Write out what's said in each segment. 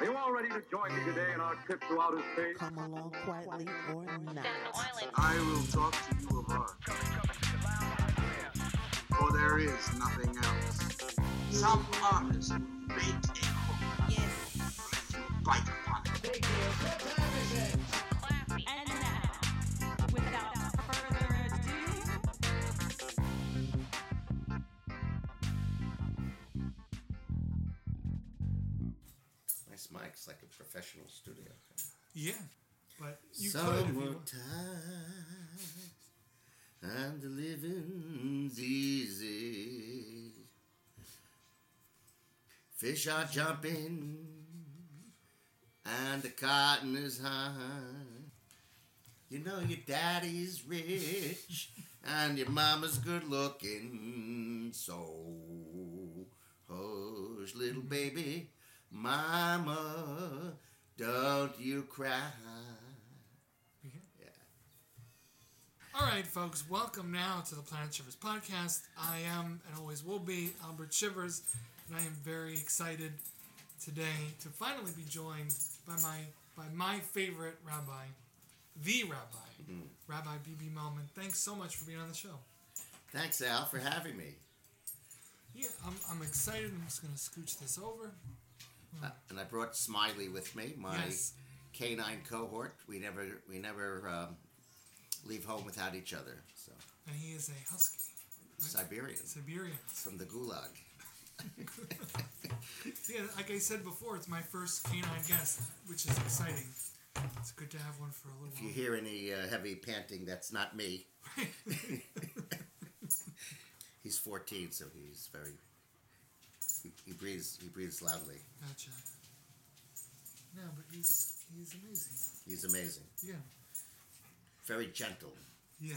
Are you all ready to join me today in our trip to outer space? Come along quietly or not. I will talk to you of art. For there is nothing else. Some artist bait a hook. Yes. Bite upon it. Professional studio. Yeah, but you could. if you- Summertime and the living's easy. Fish are jumping and the cotton is high. You know your daddy's rich and your mama's good looking. So hush, little baby, mama, don't you cry. Yeah. All right, folks, welcome now to the Planet Shivers podcast. I am, and always will be, Albert Shivers, and I am very excited today to finally be joined by my by my favorite rabbi, the rabbi, mm-hmm. Rabbi B.B. Melman. Thanks so much for being on the show. Thanks, Al, for having me. Yeah, I'm, I'm excited. I'm just going to scooch this over. Uh, and I brought Smiley with me, my Yes. canine cohort. We never we never um, leave home without each other. So And he is a husky, Siberian Siberian. from the gulag. Yeah, like I said before, it's my first canine guest, which is exciting. It's good to have one for a little while. If you while. hear any uh, heavy panting, that's not me. he's 14, so he's very. He, he breathes. He breathes loudly. Gotcha. No, but he's he's amazing. He's amazing. Yeah. Very gentle Yeah.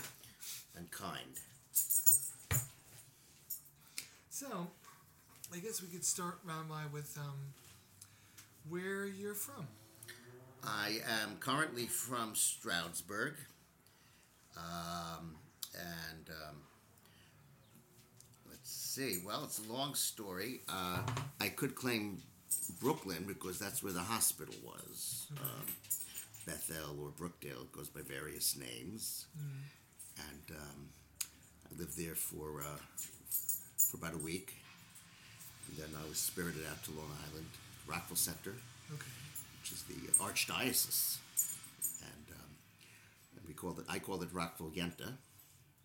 and kind. So, I guess we could start Rabbi with um, where you're from. I am currently from Stroudsburg, um, and um, see. Well, it's a long story. Uh, I could claim Brooklyn because that's where the hospital was. Um, Bethel or Brookdale goes by various names, and um, I lived there for uh, for about a week, and then I was spirited out to Long Island, Rockville Centre Okay. which is the archdiocese, and, um, and we called it. I called it Rockville Yenta,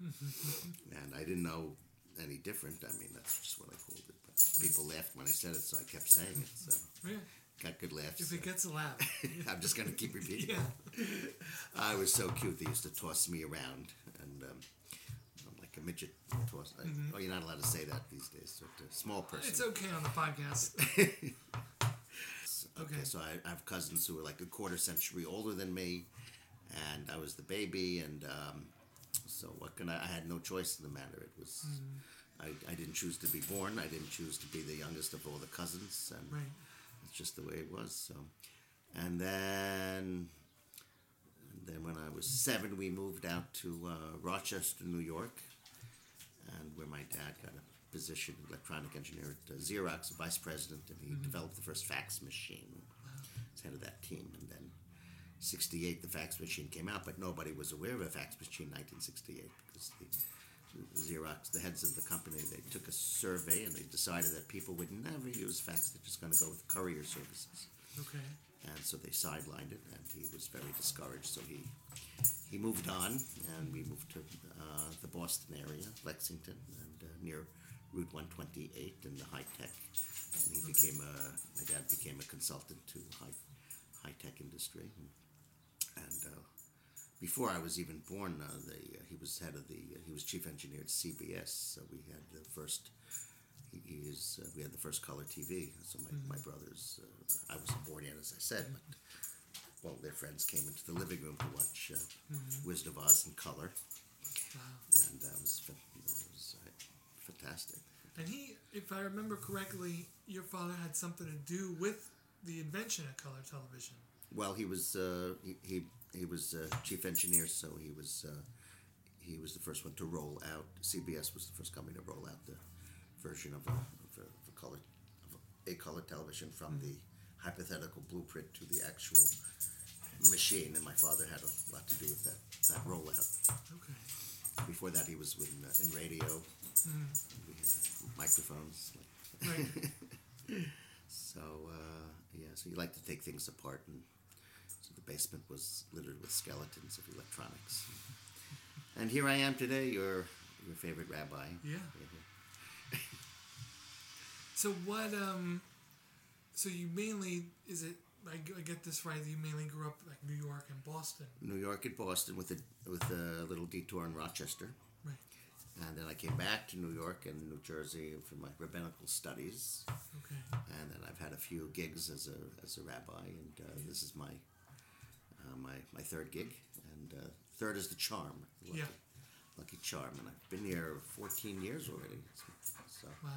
and I didn't know any different. I mean, that's just what I called it. But people laughed when I said it, so I kept saying it. So Yeah. got good laughs. If it gets a laugh. I'm just gonna keep repeating. yeah. it. I was so cute. They used to toss me around, and um, I'm like a midget. Toss. I, oh, you're not allowed to say that these days. But a small person. It's okay on the podcast. Okay, Okay. so I, I have cousins who are like a quarter century older than me, and I was the baby, and um, so what can I? I had no choice in the matter. It was, I, I didn't choose to be born. I didn't choose to be the youngest of all the cousins, and Right. it's just the way it was. So, and then, and then when I was seven, we moved out to uh, Rochester, New York, and where my dad got a position, electronic engineer at uh, Xerox, vice president, and he developed the first fax machine. He's head of that team, and then. 68 the fax machine came out but nobody was aware of a fax machine in 1968 because the Xerox, the heads of the company, they took a survey and they decided that people would never use fax. They're just going to go with courier services. Okay. And so they sidelined it, and he was very discouraged. So he he moved on, and we moved to uh, the Boston area, Lexington, and uh, near Route 128 in the high tech. And he became a my dad became a consultant to high high tech industry, and, and uh, before I was even born, uh, the, uh, he was head of the he was chief engineer at CBS. So we had the first. He, he is. Uh, we had the first color TV. So my, my brothers. Uh, I wasn't born yet, as I said, but well, their friends came into the living room to watch uh, Wizard of Oz in color, Wow. and that was, that was uh, fantastic. And he, if I remember correctly, your father had something to do with the invention of color television. Well, he was uh, he, he he was uh, chief engineer, so he was uh, he was the first one to roll out. CBS was the first company to roll out the version of a, of a, of a color of a color television from the hypothetical blueprint to the actual machine, and my father had a lot to do with that that rollout. Okay. Before that, he was in, uh, in radio. We had microphones. Right. So uh, yeah, so you like to take things apart, and the basement was littered with skeletons of electronics. And here I am today, your your favorite rabbi. Yeah. So what? Um. So you mainly is it? I get this right. You mainly grew up like New York and Boston, New York and Boston with a with a little detour in Rochester, right? and then I came back to New York and New Jersey for my rabbinical studies, Okay. and then I've had a few gigs as a as a rabbi, and uh, this is my my my third gig, and uh, third is the charm. Lucky, Yeah. Lucky charm, and I've been here 14 years already. So Wow.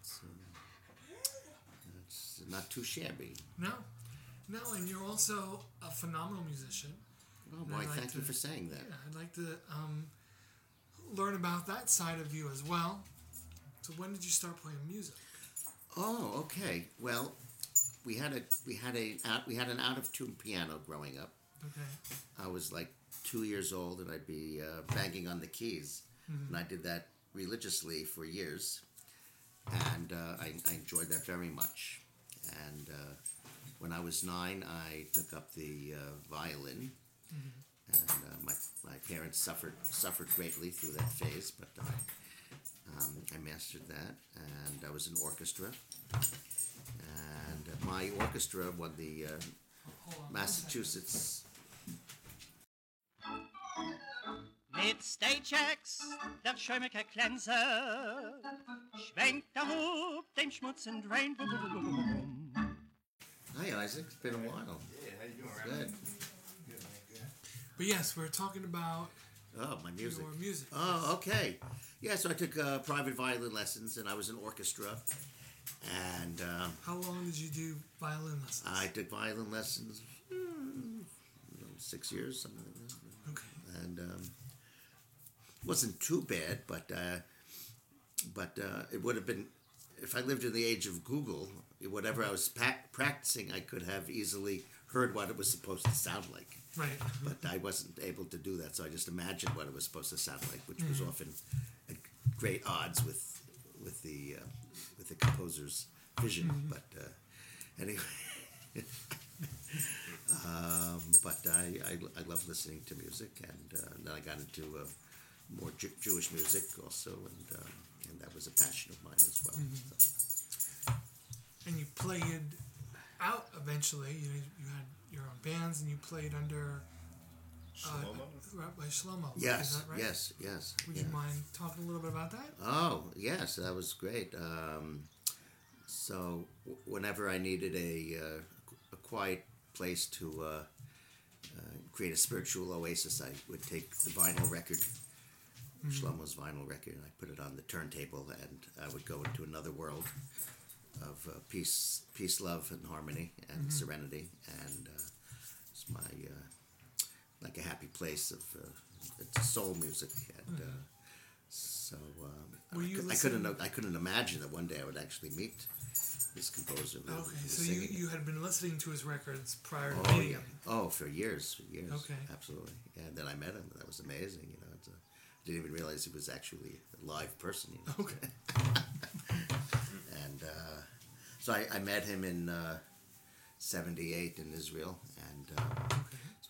it's, um, it's not too shabby. No, no, and you're also a phenomenal musician. Oh boy, like thank you for saying that. Yeah, I'd like to um, learn about that side of you as well. So when did you start playing music? Oh, okay. Well, we had a we had a out, we had an out of tune piano growing up. Okay. I was like two years old, and I'd be uh, banging on the keys, and I did that religiously for years, and uh, I, I enjoyed that very much. And uh, when I was nine, I took up the uh, violin, and uh, my my parents suffered suffered greatly through that phase, but I um, I mastered that, and I was in orchestra, my orchestra won the uh, Hold on. one Massachusetts. Mit Stagex, der Schäumeke Cleanser, schwenkt der Hub den Schmutz und Drain. Hi, Isaac. It's been a while. Yeah, how you doing, Good. Good, man, good. But yes, we're talking about Oh, my music. your music. Oh, okay. Yeah, so I took uh, private violin lessons, and I was in orchestra, and um, How long did you do violin lessons? I took violin lessons hmm, six years, something like that. okay. and um, wasn't too bad, but uh, but uh, it would have been if I lived in the age of Google. Whatever I was pa- practicing, I could have easily heard what it was supposed to sound like. Right. But I wasn't able to do that, so I just imagined what it was supposed to sound like, which was often at great odds with with the uh, with the composer's vision. But uh, anyway. Um, but I, I, I love listening to music, and uh, then I got into uh, more Jewish music also, and um, and that was a passion of mine as well. So, And you played out eventually. You you had your own bands, and you played under uh, Shlomo? Rabbi Shlomo. yes, Is that right? yes, yes. Would yeah. you mind talking a little bit about that? Oh, yes, that was great. Um, so w- whenever I needed a, uh, a quiet place to uh, uh, create a spiritual oasis, I would take the vinyl record, Shlomo's vinyl record, and I put it on the turntable, and I would go into another world of uh, peace, peace, love, and harmony, and serenity, and uh, it's my uh, like a happy place of uh, it's soul music, and uh, so um, I, I couldn't I couldn't imagine that one day I would actually meet this composer. Okay, so you, you had been listening to his records prior to Oh meeting yeah. him. Oh, for years, for years. Okay. Absolutely. Yeah, and then I met him. and That was amazing. You know, it's a, I didn't even realize he was actually a live person. You know? Okay. And uh, so I, I met him in uh, '78 in Israel, and uh, so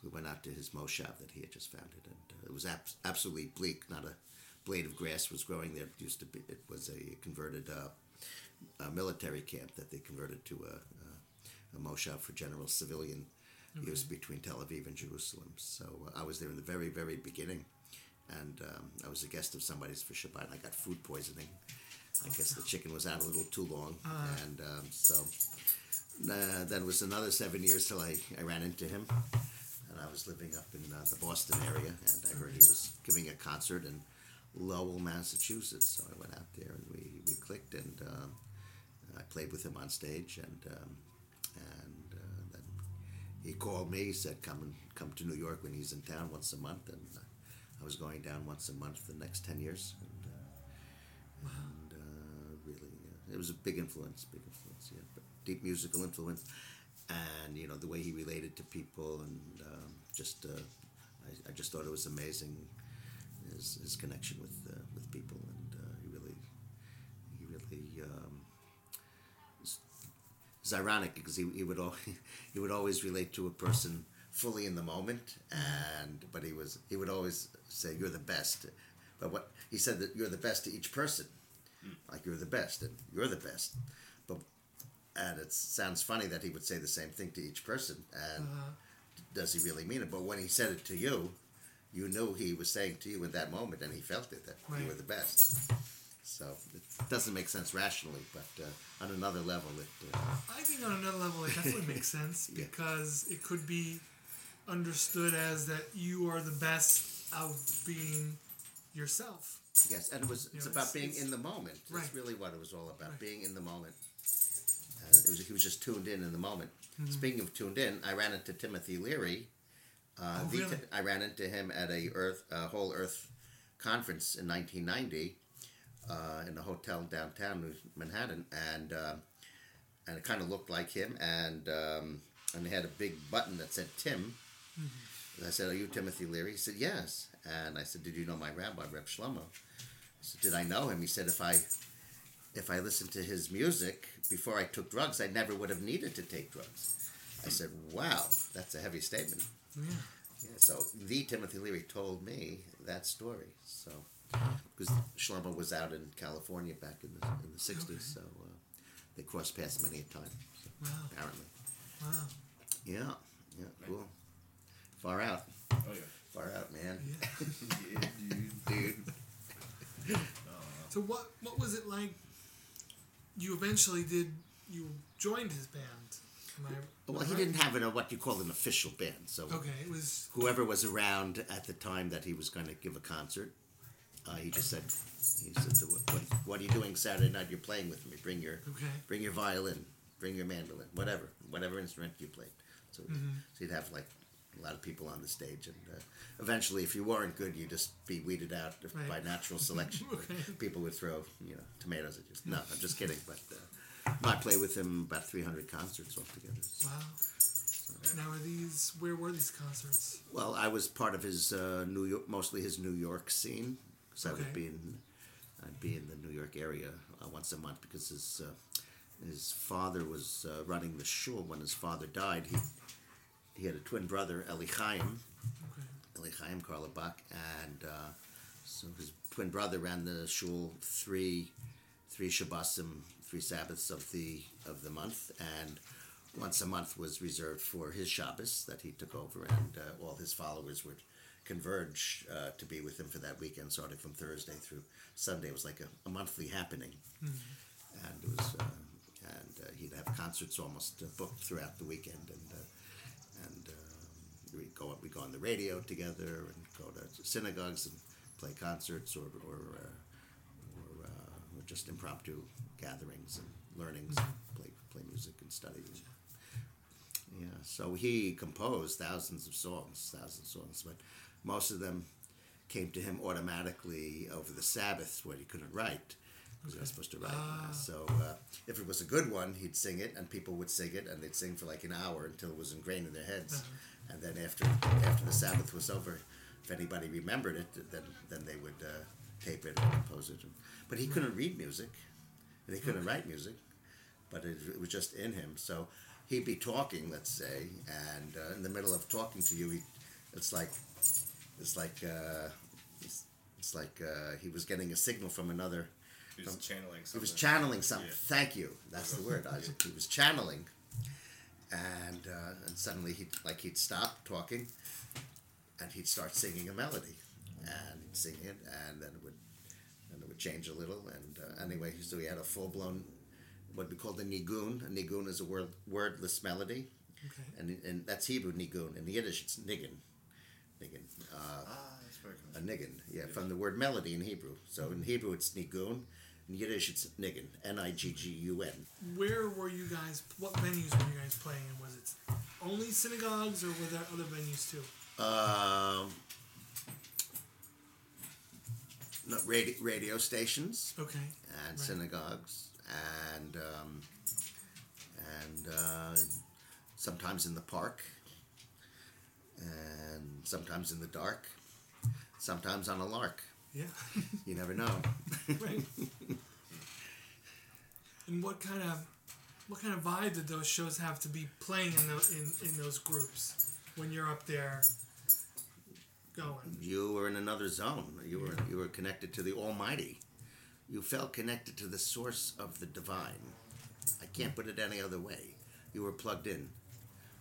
we went out to his moshav that he had just founded, and uh, it was ab- absolutely bleak. Not a blade of grass was growing there. It used to be. It was a converted uh, a military camp that they converted to a, a, a moshav for general civilian use between Tel Aviv and Jerusalem. So uh, I was there in the very, very beginning, and um, I was a guest of somebody's for Shabbat. And I got food poisoning. I guess the chicken was out a little too long, and um, so uh, then was another seven years till I, I ran into him, and I was living up in uh, the Boston area, and I heard he was giving a concert in Lowell, Massachusetts. So I went out there and we, we clicked, and um, I played with him on stage, and um, and uh, then he called me. He said, "Come and come to New York when he's in town once a month," and uh, I was going down once a month for the next ten years, and, uh, and uh, really, uh, it was a big influence. Big influence, yeah. But deep musical influence, and you know the way he related to people, and um, just uh, I, I just thought it was amazing his, his connection with uh, with people, and uh, he really he really. Um, it's, ironic because he, he would al- he would always relate to a person fully in the moment, and but he was he would always say you're the best, but what he said that you're the best to each person, like you're the best and you're the best, and it sounds funny that he would say the same thing to each person, and does he really mean it? But when he said it to you, you knew he was saying to you in that moment, and he felt it that you were the best. So it doesn't make sense rationally, but uh, on another level, it. Uh, I think on another level, it definitely makes sense Yeah. because it could be understood as that you are the best of being yourself. Yes, and it was it's know, about it's- being it's- in the moment. Right. That's really what it was all about, Right. being in the moment. It was he was just tuned in in the moment. Mm-hmm. Speaking of tuned in, I ran into Timothy Leary. Uh, Oh, the really? I ran into him at a Earth a whole Earth conference in 1990 uh, in a hotel downtown Manhattan, and uh, and it kind of looked like him, and um, and they had a big button that said Tim. And I said, "Are you Timothy Leary?" He said, "Yes." And I said, "Did you know my rabbi, Reb Shlomo?" I said, "Did I know him?" He said, "If I if I listened to his music before I took drugs, I never would have needed to take drugs." I said, "Wow, that's a heavy statement." Yeah. Yeah, so the Timothy Leary told me that story. So because Shlomo was out in California back in the in the '60s, so uh, they crossed paths many a time. So, Wow. apparently, Wow. yeah, yeah, cool. Far out, Oh yeah. far out, man, Yeah. Yeah, dude. dude. So what what was it like? You eventually did. You joined his band. Am I? Well, am he right? didn't have an, a, what you call an official band. So Okay, it was whoever was around at the time that he was going to give a concert, uh, he just said, he said, what, what, what are you doing Saturday night? You're playing with me. Bring your okay. bring your violin, bring your mandolin, whatever, whatever instrument you played. So, Mm-hmm. so you'd have like a lot of people on the stage, and uh, eventually, if you weren't good, you'd just be weeded out Right. by natural selection. Okay. People would throw, you know, tomatoes at you. No, I'm just kidding. But uh, I played with him about 300 concerts altogether. So- Wow. Now are these? Where were these concerts? Well, I was part of his uh, New York, mostly his New York scene, because I would be in, I'd be in the New York area uh, once a month because his uh, his father was uh, running the shul when his father died. He he had a twin brother, Eli Chaim, Okay. Eli Chaim Carlebach, and uh, so his twin brother ran the shul three three Shabbosim, three Sabbaths of the of the month, and once a month was reserved for his Shabbos that he took over, and uh, all his followers would converge uh, to be with him for that weekend, starting from Thursday through Sunday. It was like a, a monthly happening, and it was. Uh, and uh, he'd have concerts almost uh, booked throughout the weekend, and uh, we go we go on the radio together and go to synagogues and play concerts or or uh, or, uh, or just impromptu gatherings and learnings, play play music and study. Yeah, so he composed thousands of songs, thousands of songs, but most of them came to him automatically over the Sabbath when he couldn't write. Because he was supposed to write. So uh, if it was a good one, he'd sing it, and people would sing it, and they'd sing for like an hour until it was ingrained in their heads. And then after after the Sabbath was over, if anybody remembered it, then then they would uh, tape it and compose it. But he couldn't read music, and he couldn't write music, but it, it was just in him. So he'd be talking, let's say, and uh, in the middle of talking to you, he, it's like it's like uh, it's, it's like uh, he was getting a signal from another. He was from- channeling something. he was channeling something. Yeah. Thank you. That's the word, Isaac. He was channeling, and uh, and suddenly he like he'd stop talking, and he'd start singing a melody, and he'd sing it, and then it would, and it would change a little, and uh, anyway, so he had a full blown, what we call the nigun. A nigun is a word wordless melody, Okay. and and that's Hebrew nigun. In Yiddish, it's niggin, niggin. Uh, Ah, that's very good. a cool. niggin, yeah, from the word melody in Hebrew. So in Hebrew it's nigun, in Yiddish it's niggin, N-I-G-G-U-N. Where were you guys? What venues were you guys playing in? Was it only synagogues, or were there other venues too? Um, no, radio, radio stations Okay. and Right. synagogues and um, and uh, sometimes in the park, and sometimes in the dark, sometimes on a lark. Yeah. You never know. right. and what kind of what kind of vibe did those shows have to be playing in those in, in those groups when you're up there going? You were in another zone. You were you were connected to the Almighty. You felt connected to the source of the divine. I can't put it any other way. You were plugged in,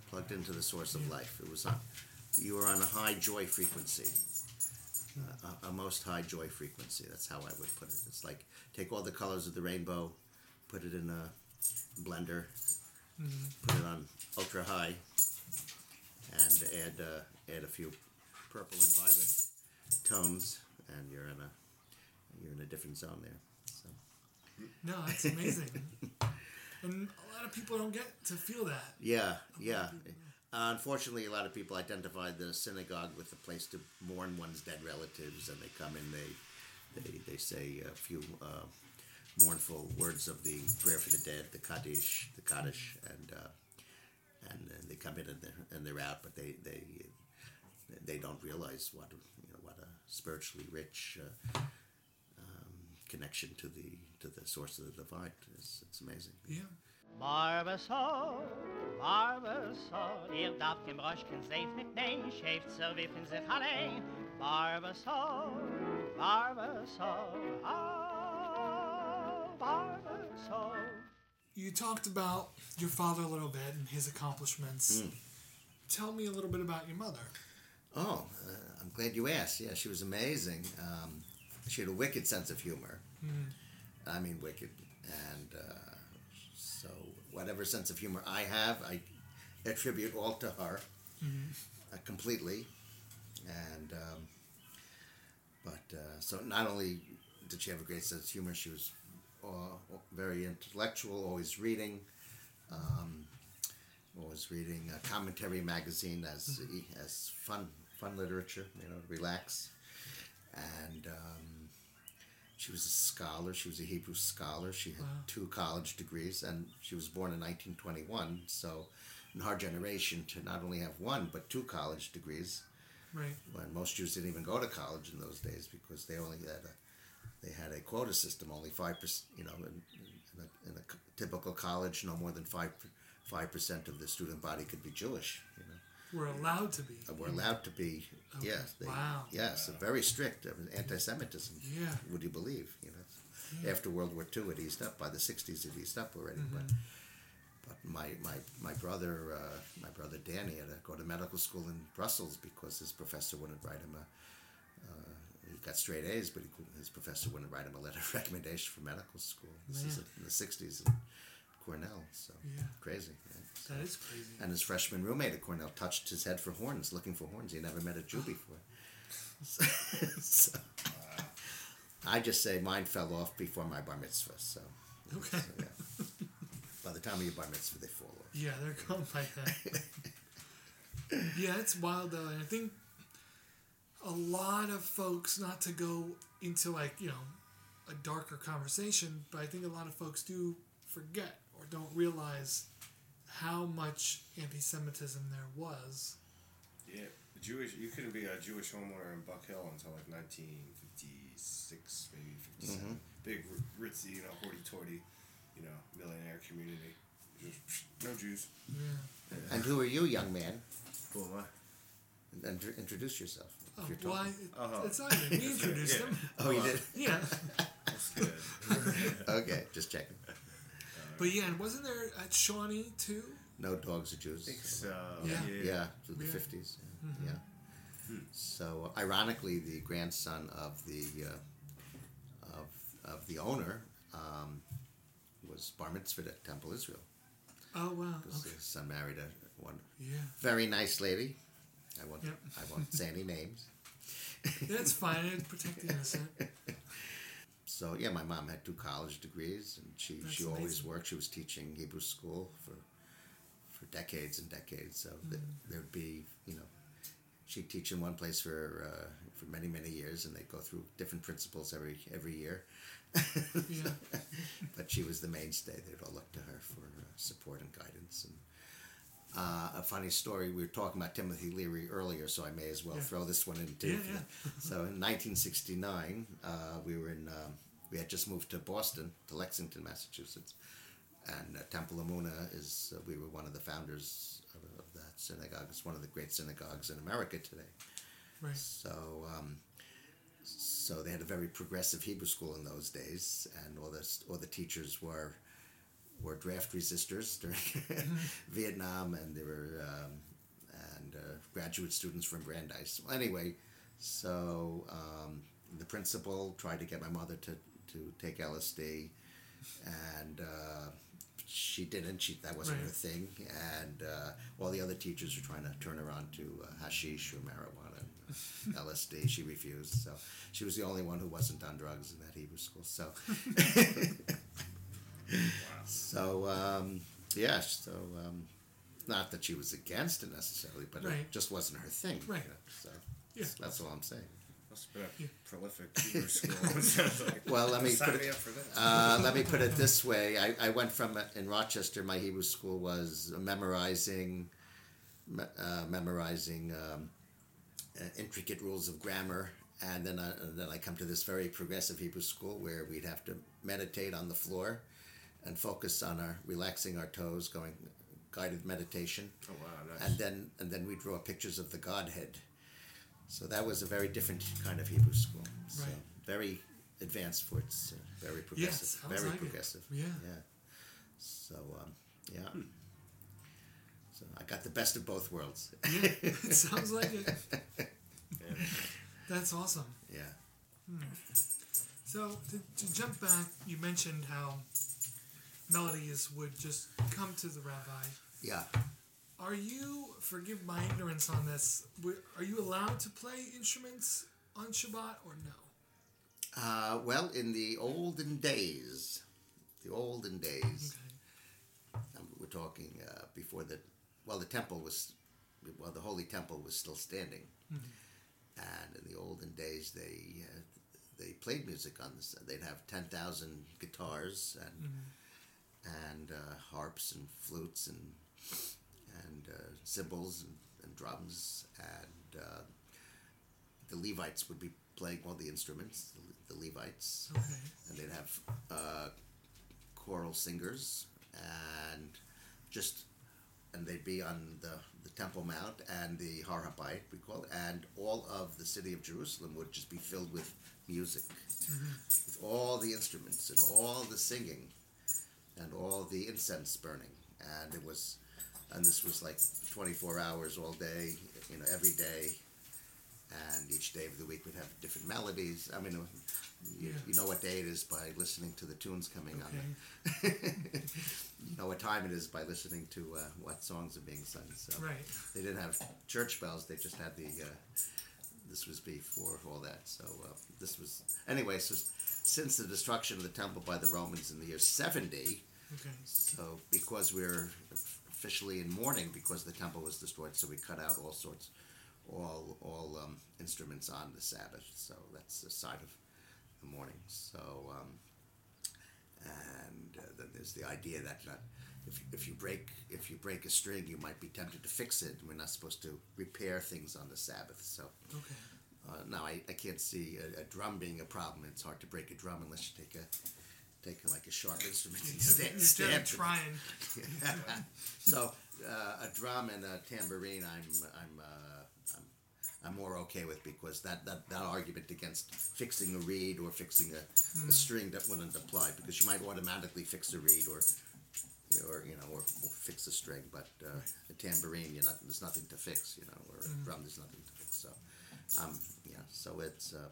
plugged into the source of life. It was on, you were on a high joy frequency, a, a most high joy frequency. That's how I would put it. It's like take all the colors of the rainbow, put it in a blender, put it on ultra high, and add uh, add a few purple and violet tones, and you're in a you're in a different zone there. So. No, that's amazing. and a lot of people don't get to feel that. Yeah, yeah. Uh, unfortunately, a lot of people identify the synagogue with a place to mourn one's dead relatives, and they come in, they they, they say a few uh, mournful words of the prayer for the dead, the kaddish, the kaddish, and uh, and then they come in and they're, and they're out, but they they they don't realize what you know what a spiritually rich uh, um, connection to the to the source of the divine is. It's amazing. Yeah. Barbasol, Barbasol, ihr darf dem Röschken safe mitnehmen, schäft zur Wiffen sich allein. Barbasol, Barbasol, ah, Barbasol. You talked about your father a little bit and his accomplishments. Tell me a little bit about your mother. Oh, uh, I'm glad you asked. Yeah, she was amazing. Um, she had a wicked sense of humor. I mean, wicked. And uh, so, whatever sense of humor I have, I attribute all to her uh, completely. And, um, but, uh, so not only did she have a great sense of humor, she was uh, very intellectual, always reading. Um, always reading a commentary magazine as as fun fun literature, you know, to relax. And um, she was a scholar. She was a Hebrew scholar. She had two college degrees, and she was born in 1921. So, in her generation, to not only have one but two college degrees, Right. when most Jews didn't even go to college in those days because they only had a they had a quota system. Only five percent, you know, in, in, a, in a typical college, no more than five five percent of the student body could be Jewish. You know, We're allowed to be. and we're allowed to be. Yes, they, Wow. Yes, very strict. Mean, anti-Semitism. Yeah. Would you believe? You know, after World War II, it eased up. By the '60s, it eased up already. But but my my my brother uh, my brother Danny had to go to medical school in Brussels because his professor wouldn't write him a. Uh, he got straight A's, but he, his professor wouldn't write him a letter of recommendation for medical school. This is in the '60s in Cornell, so Yeah. crazy. right? So- That is crazy. and his freshman roommate at Cornell touched his head for horns, looking for horns. He never met a Jew oh. before. So, I just say mine fell off before my bar mitzvah. So, Okay. so, yeah. by the time of your bar mitzvah, they fall off. Yeah, they're gone by then. yeah, it's wild though, and I think a lot of folks, not to go into like you know a darker conversation, but I think a lot of folks do forget or don't realize how much anti-Semitism there was. Yeah, Jewish. You couldn't be a Jewish homeowner in Buck Hill until like 1956, maybe 57. Big ritzy, you know, hoity-toity, you know, millionaire community. Just no Jews. Yeah. And who are you, young man? Who am I? And int- introduce yourself. Oh, you're well, I, Uh-huh. it's not even me introduced Yeah. him. Oh, you did. Yeah, That's good. Okay, just checking. But yeah, and wasn't there at Shawnee too? No dogs are Jews. I think so. Yeah. Yeah. Yeah, through the Yeah. fifties. Yeah. So, ironically, the grandson of the uh, of of the owner um, was bar mitzvah at Temple Israel. Oh wow. Because Okay. his son married a one Yeah, very nice lady. I won't Yep. I won't say any names. that's fine. It protect the innocent. So yeah, my mom had two college degrees, and she That's she always worked. She was teaching Hebrew school for for decades and decades. So th- Mm. there'd be you know, she'd teach in one place for uh, for many many years, and they'd go through different principals every every year. Yeah. but she was the mainstay. They'd all look to her for uh, support and guidance. And uh, a funny story. We were talking about Timothy Leary earlier, so I may as well Yeah. throw this one in too. Yeah, yeah. so in 1969, uh, we were in. Um, we had just moved to Boston, to Lexington, Massachusetts, and uh, Temple Emunah is. Uh, we were one of the founders of, of that synagogue. It's one of the great synagogues in America today. Right. So, um, so they had a very progressive Hebrew school in those days, and all the all the teachers were were draft resistors during Vietnam, and they were um, and uh, graduate students from Brandeis. Well, anyway, so um, the principal tried to get my mother to to take LSD, and. Uh, she didn't. She that wasn't her thing, and uh, all the other teachers were trying to turn her on to uh, hashish or marijuana, and, uh, LSD. She refused, so she was the only one who wasn't on drugs in that Hebrew school. So, so um, yeah. So um, not that she was against it necessarily, but Right. it just wasn't her thing. you Right. know, so Yeah. that's all I'm saying. Must have been a prolific Hebrew school. Sounds like. Well, let me Sign put it- up for that. Uh, let me put it this way: I, I went from uh, in Rochester. My Hebrew school was memorizing, me- uh, memorizing um, uh, intricate rules of grammar, and then I, and then I come to this very progressive Hebrew school where we'd have to meditate on the floor, and focus on our relaxing our toes, going guided meditation, oh wow, nice. and then and then we draw pictures of the Godhead. So that was a very different kind of Hebrew school. So Right. very advanced for its uh, very progressive, sounds very like it. progressive. Yeah. Yeah. So um, yeah. So I got the best of both worlds. Yeah. It sounds like it. Yeah. That's awesome. yeah. So to, to jump back, you mentioned how melodies would just come to the rabbi. Yeah. Are you, forgive my ignorance on this, are you allowed to play instruments on Shabbat or no? Uh, well, in the olden days, the olden days, Okay. um, we're talking uh, before the, well, the temple was, well, the holy temple was still standing, and in the olden days they uh, they played music on this. They'd have ten thousand guitars and and uh, harps and flutes and and uh, cymbals and, and drums and uh, the Levites would be playing all the instruments. The, the Levites Okay. and they'd have uh, choral singers and just and they'd be on the, the Temple Mount and the Har Habayit, we call it, and all of the city of Jerusalem would just be filled with music, with all the instruments and all the singing and all the incense burning, and it was, and this was like twenty four hours all day, you know, every day, and each day of the week would have different melodies. I mean, you, Yeah. you know what day it is by listening to the tunes coming on. Okay. There. you know what time it is by listening to uh, what songs are being sung. So Right. they didn't have church bells; they just had the. Uh, this was before all that, so uh, this was anyway. So since the destruction of the temple by the Romans in the year seventy, Okay. so because we're officially in mourning because the temple was destroyed, so we cut out all sorts, all all um, instruments on the Sabbath. So that's the side of the mourning. So um, and uh, then there's the idea that uh, if if you break if you break a string, you might be tempted to fix it. We're not supposed to repair things on the Sabbath. So. Okay. Uh, now I, I can't see a, a drum being a problem. It's hard to break a drum unless you take a take like a sharp instrument and Instead of trying. So uh, a drum and a tambourine, I'm I'm, uh, I'm I'm more okay with because that, that, that argument against fixing a reed or fixing a, a string that wouldn't apply because you might automatically fix a reed or or you know or, or fix a string, but uh, a tambourine, you know, there's nothing to fix, you know, or a drum, there's nothing to fix. So um, yeah, so it's uh,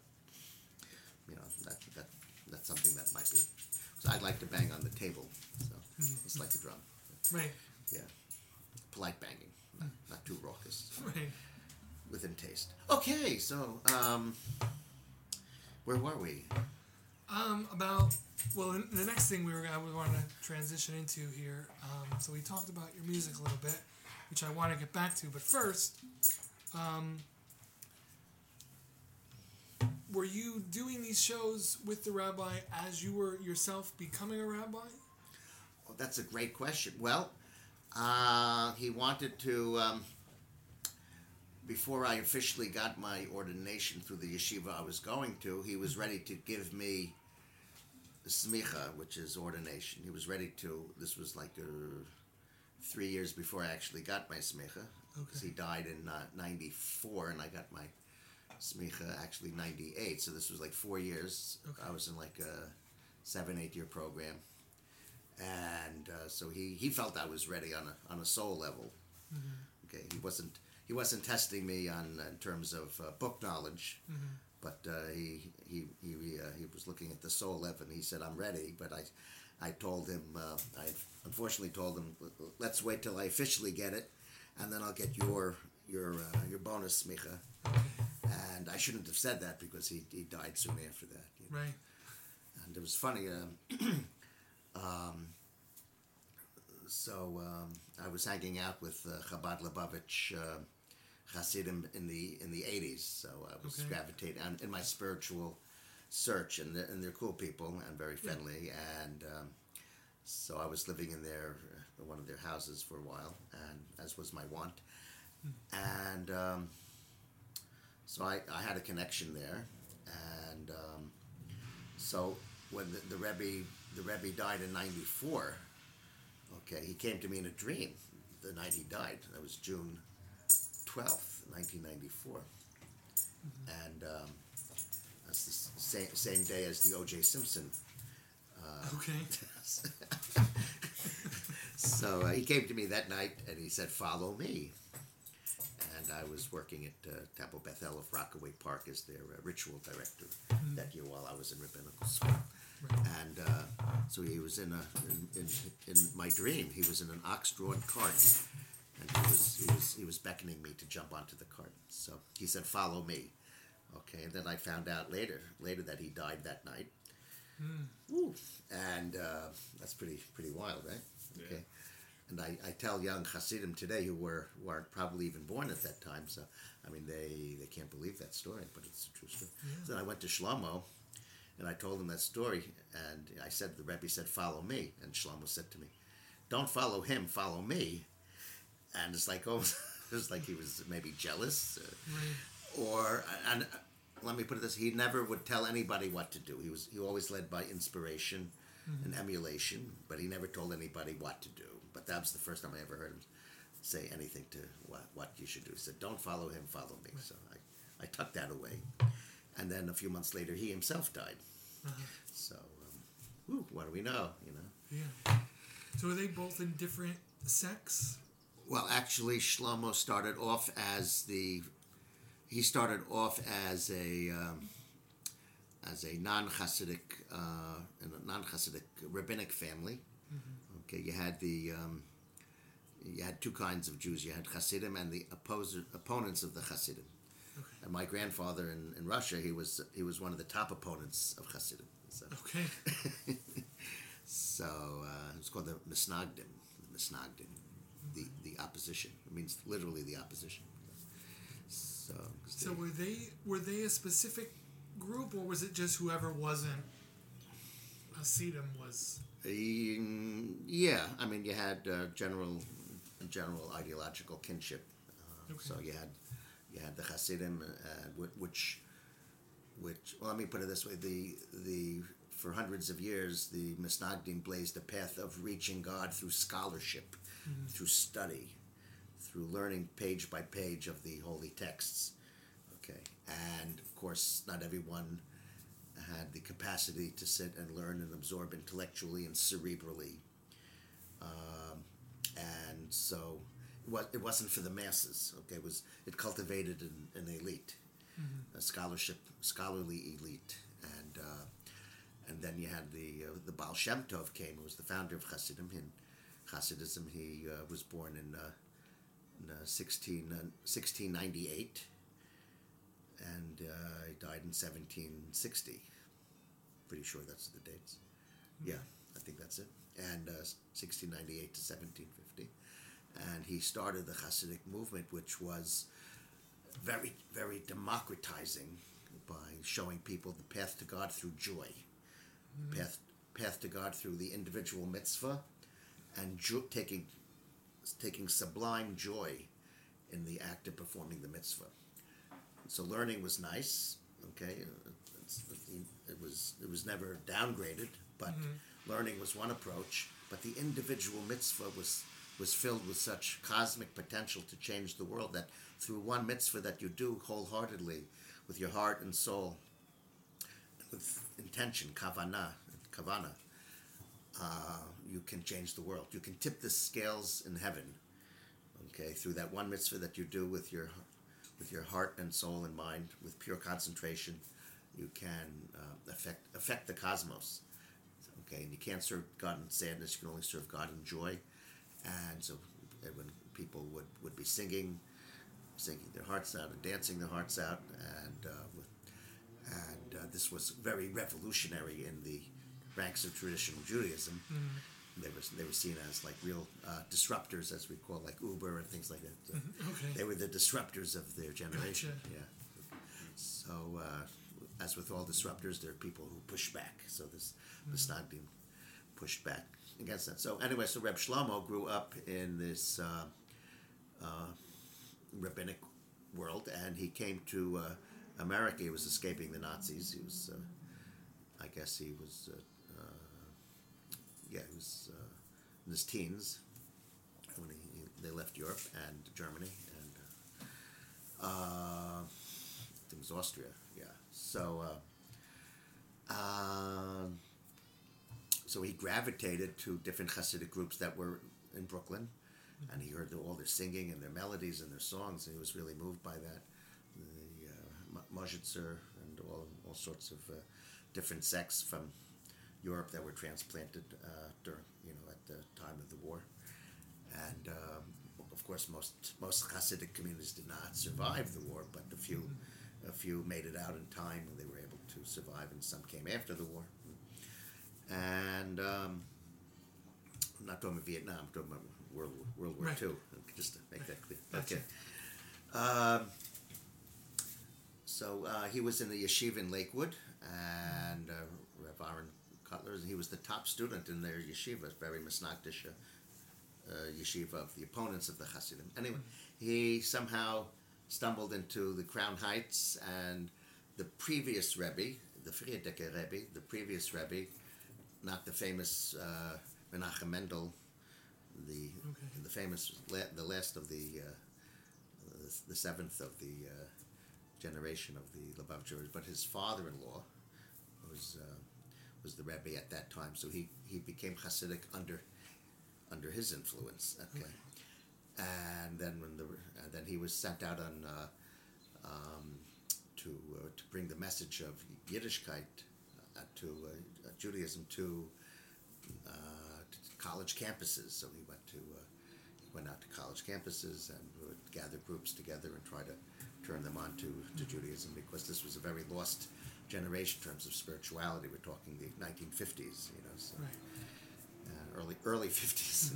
you know that that that's something that might be. So I'd like to bang on the table, so it's like a drum. Right. Yeah. Polite banging, not, not too raucous, Right. within taste. Okay, so um, where were we? Um, about well, the- the next thing we were I would want to transition into here. Um, so we talked about your music a little bit, which I want to get back to. But first, um, were you doing these shows with the rabbi as you were yourself becoming a rabbi? Oh, that's a great question. Well, uh, he wanted to. Um, before I officially got my ordination through the yeshiva I was going to, he was ready to give me smicha, which is ordination. He was ready to. This was like uh, three years before I actually got my smicha. Because he died in uh, '94, and I got my smicha actually '98. So this was like four years. Okay. I was in like a seven, eight year program, and uh, so he he felt I was ready on a on a soul level. Okay, he wasn't he wasn't testing me on in terms of uh, book knowledge, but uh, he he he uh, he was looking at the soul level. and He said, "I'm ready," but I. I told him, uh, I unfortunately told him, let's wait till I officially get it, and then I'll get your your uh, your bonus smicha. And I shouldn't have said that because he, he died soon after that. you know. Right. And it was funny. Um, um, so um, I was hanging out with uh, Chabad Lubavitch uh, Hasidim in the in the eighties. So I was Okay. gravitating and in my spiritual search, and they're, and they're cool people and very friendly. And um, so I was living in their uh, one of their houses for a while, and as was my want. And um, so I, I had a connection there, and um, so when the, the Rebbe the Rebbe died in '94, okay, he came to me in a dream the night he died. That was June twelfth, nineteen ninety-four, and um, that's the same same day as the O.J. Simpson. Okay. So uh, he came to me that night and he said, "Follow me." And I was working at uh, Temple Bethel of Rockaway Park as their uh, ritual director that year while I was in rabbinical school. And uh, so he was in a in, in, in my dream. He was in an ox-drawn cart, and he was he was he was beckoning me to jump onto the cart. So he said, "Follow me." Okay, and then I found out later later that he died that night. Woo. And uh, that's pretty pretty wild, right? Okay. And I, I tell young Hasidim today who were who aren't probably even born at that time, so I mean they, they can't believe that story, but it's a true story. So I went to Shlomo and I told him that story and I said the Rebbe said, Follow me and Shlomo said to me, Don't follow him, follow me. And it's like oh it's like he was maybe jealous uh, or and uh, let me put it this he never would tell anybody what to do. He was he always led by inspiration and emulation but he never told anybody what to do but that was the first time i ever heard him say anything to what, what you should do he said don't follow him follow me so i i tucked that away and then a few months later he himself died so um, whew, what do we know you know Yeah. So are they both in different sects? Well, actually, Shlomo started off as the. He started off as a um, as a non-Hasidic uh, in a non-Hasidic rabbinic family. Okay, you had the um, you had two kinds of Jews. You had Hasidim and the opposer, opponents of the Hasidim. Okay. And my grandfather in, in Russia, he was he was one of the top opponents of Hasidim. So, Okay. so uh, it's called the Misnagdim. The Misnagdim, the the opposition. It means literally the opposition. So, So they- were they were they a specific group or was it just whoever wasn't Hasidim was yeah, I mean, you had uh, general, general ideological kinship. Uh, Okay. So you had, you had the Hasidim, uh, which, which. Well, let me put it this way: the the for hundreds of years, the Misnagdim blazed a path of reaching God through scholarship, through study, through learning page by page of the holy texts. Okay, and of course, not everyone had the capacity to sit and learn and absorb intellectually and cerebrally. Um, and so it, was, it wasn't for the masses. Okay, it was it cultivated an, an elite, a scholarship, scholarly elite, and uh, and then you had the uh, the Baal Shem Tov came, who was the founder of Hasidim. In Hasidism, he uh, was born in, uh, in uh, 16, uh, 1698 and uh, he died in 1760. Pretty sure that's the dates. Yeah, I think that's it. And uh, 1698 to 1750. And he started the Hasidic movement, which was very, very democratizing, by showing people the path to God through joy, path path to God through the individual mitzvah, and jo- taking taking sublime joy in the act of performing the mitzvah. So learning was nice. Okay, it's, it was it was never downgraded, but learning was one approach. But the individual mitzvah was was filled with such cosmic potential to change the world that through one mitzvah that you do wholeheartedly, with your heart and soul, with intention, kavana, kavana, uh, you can change the world. You can tip the scales in heaven. Okay, through that one mitzvah that you do with your with your heart and soul and mind, with pure concentration, you can uh, affect affect the cosmos. Okay, and you can't serve God in sadness. You can only serve God in joy. And so, when people would, would be singing, singing their hearts out and dancing their hearts out, and uh, with, and uh, this was very revolutionary in the ranks of traditional Judaism. They were they were seen as like real uh, disruptors, as we call like Uber and things like that. Uh, Okay. They were the disruptors of their generation. Gotcha. Yeah. So, uh, as with all disruptors, there are people who push back. So this this not being pushed back against that. So anyway, so Reb Shlomo grew up in this uh, uh, rabbinic world, and he came to uh, America. He was escaping the Nazis. He was, uh, I guess, he was, yeah, he was uh, in his teens when he, they left Europe and Germany and uh, uh, I think it was Austria. Yeah. So. Uh, um, so he gravitated to different Hasidic groups that were in Brooklyn, and he heard all their singing and their melodies and their songs, and he was really moved by that. The uh, and all all sorts of uh, different sects from Europe that were transplanted uh, during you know at the time of the war, and um, of course most most Hasidic communities did not survive the war, but a few a few made it out in time, and they were able to survive, and some came after the war and um, I'm not talking about Vietnam. I'm talking about World World War Right. Two. Just to make that clear. Gotcha. Okay. Um, so uh, he was in the yeshiva in Lakewood, and uh, Rev. Aaron Kotler. He was the top student in their yeshiva, very Misnagdish uh, yeshiva of the opponents of the Hasidim. Anyway, he somehow stumbled into the Crown Heights, and the previous Rebbe, the Frierdiker Rebbe, the previous Rebbe, not the famous uh, Menachem Mendel, the Okay. the famous la- the last of the uh, the, the seventh of the uh, generation of the Lubavitchers, but his father-in-law was uh, was the Rebbe at that time, so he, he became Hasidic under under his influence. Okay, and then when the and then he was sent out on uh, um, to uh, to bring the message of Yiddishkeit uh, to uh, Judaism to uh, to college campuses. So he went to uh, he went out to college campuses and would gather groups together and try to turn them on to, to Judaism because this was a very lost generation in terms of spirituality. We're talking the 1950s, you know, so Right. uh, early early 50s.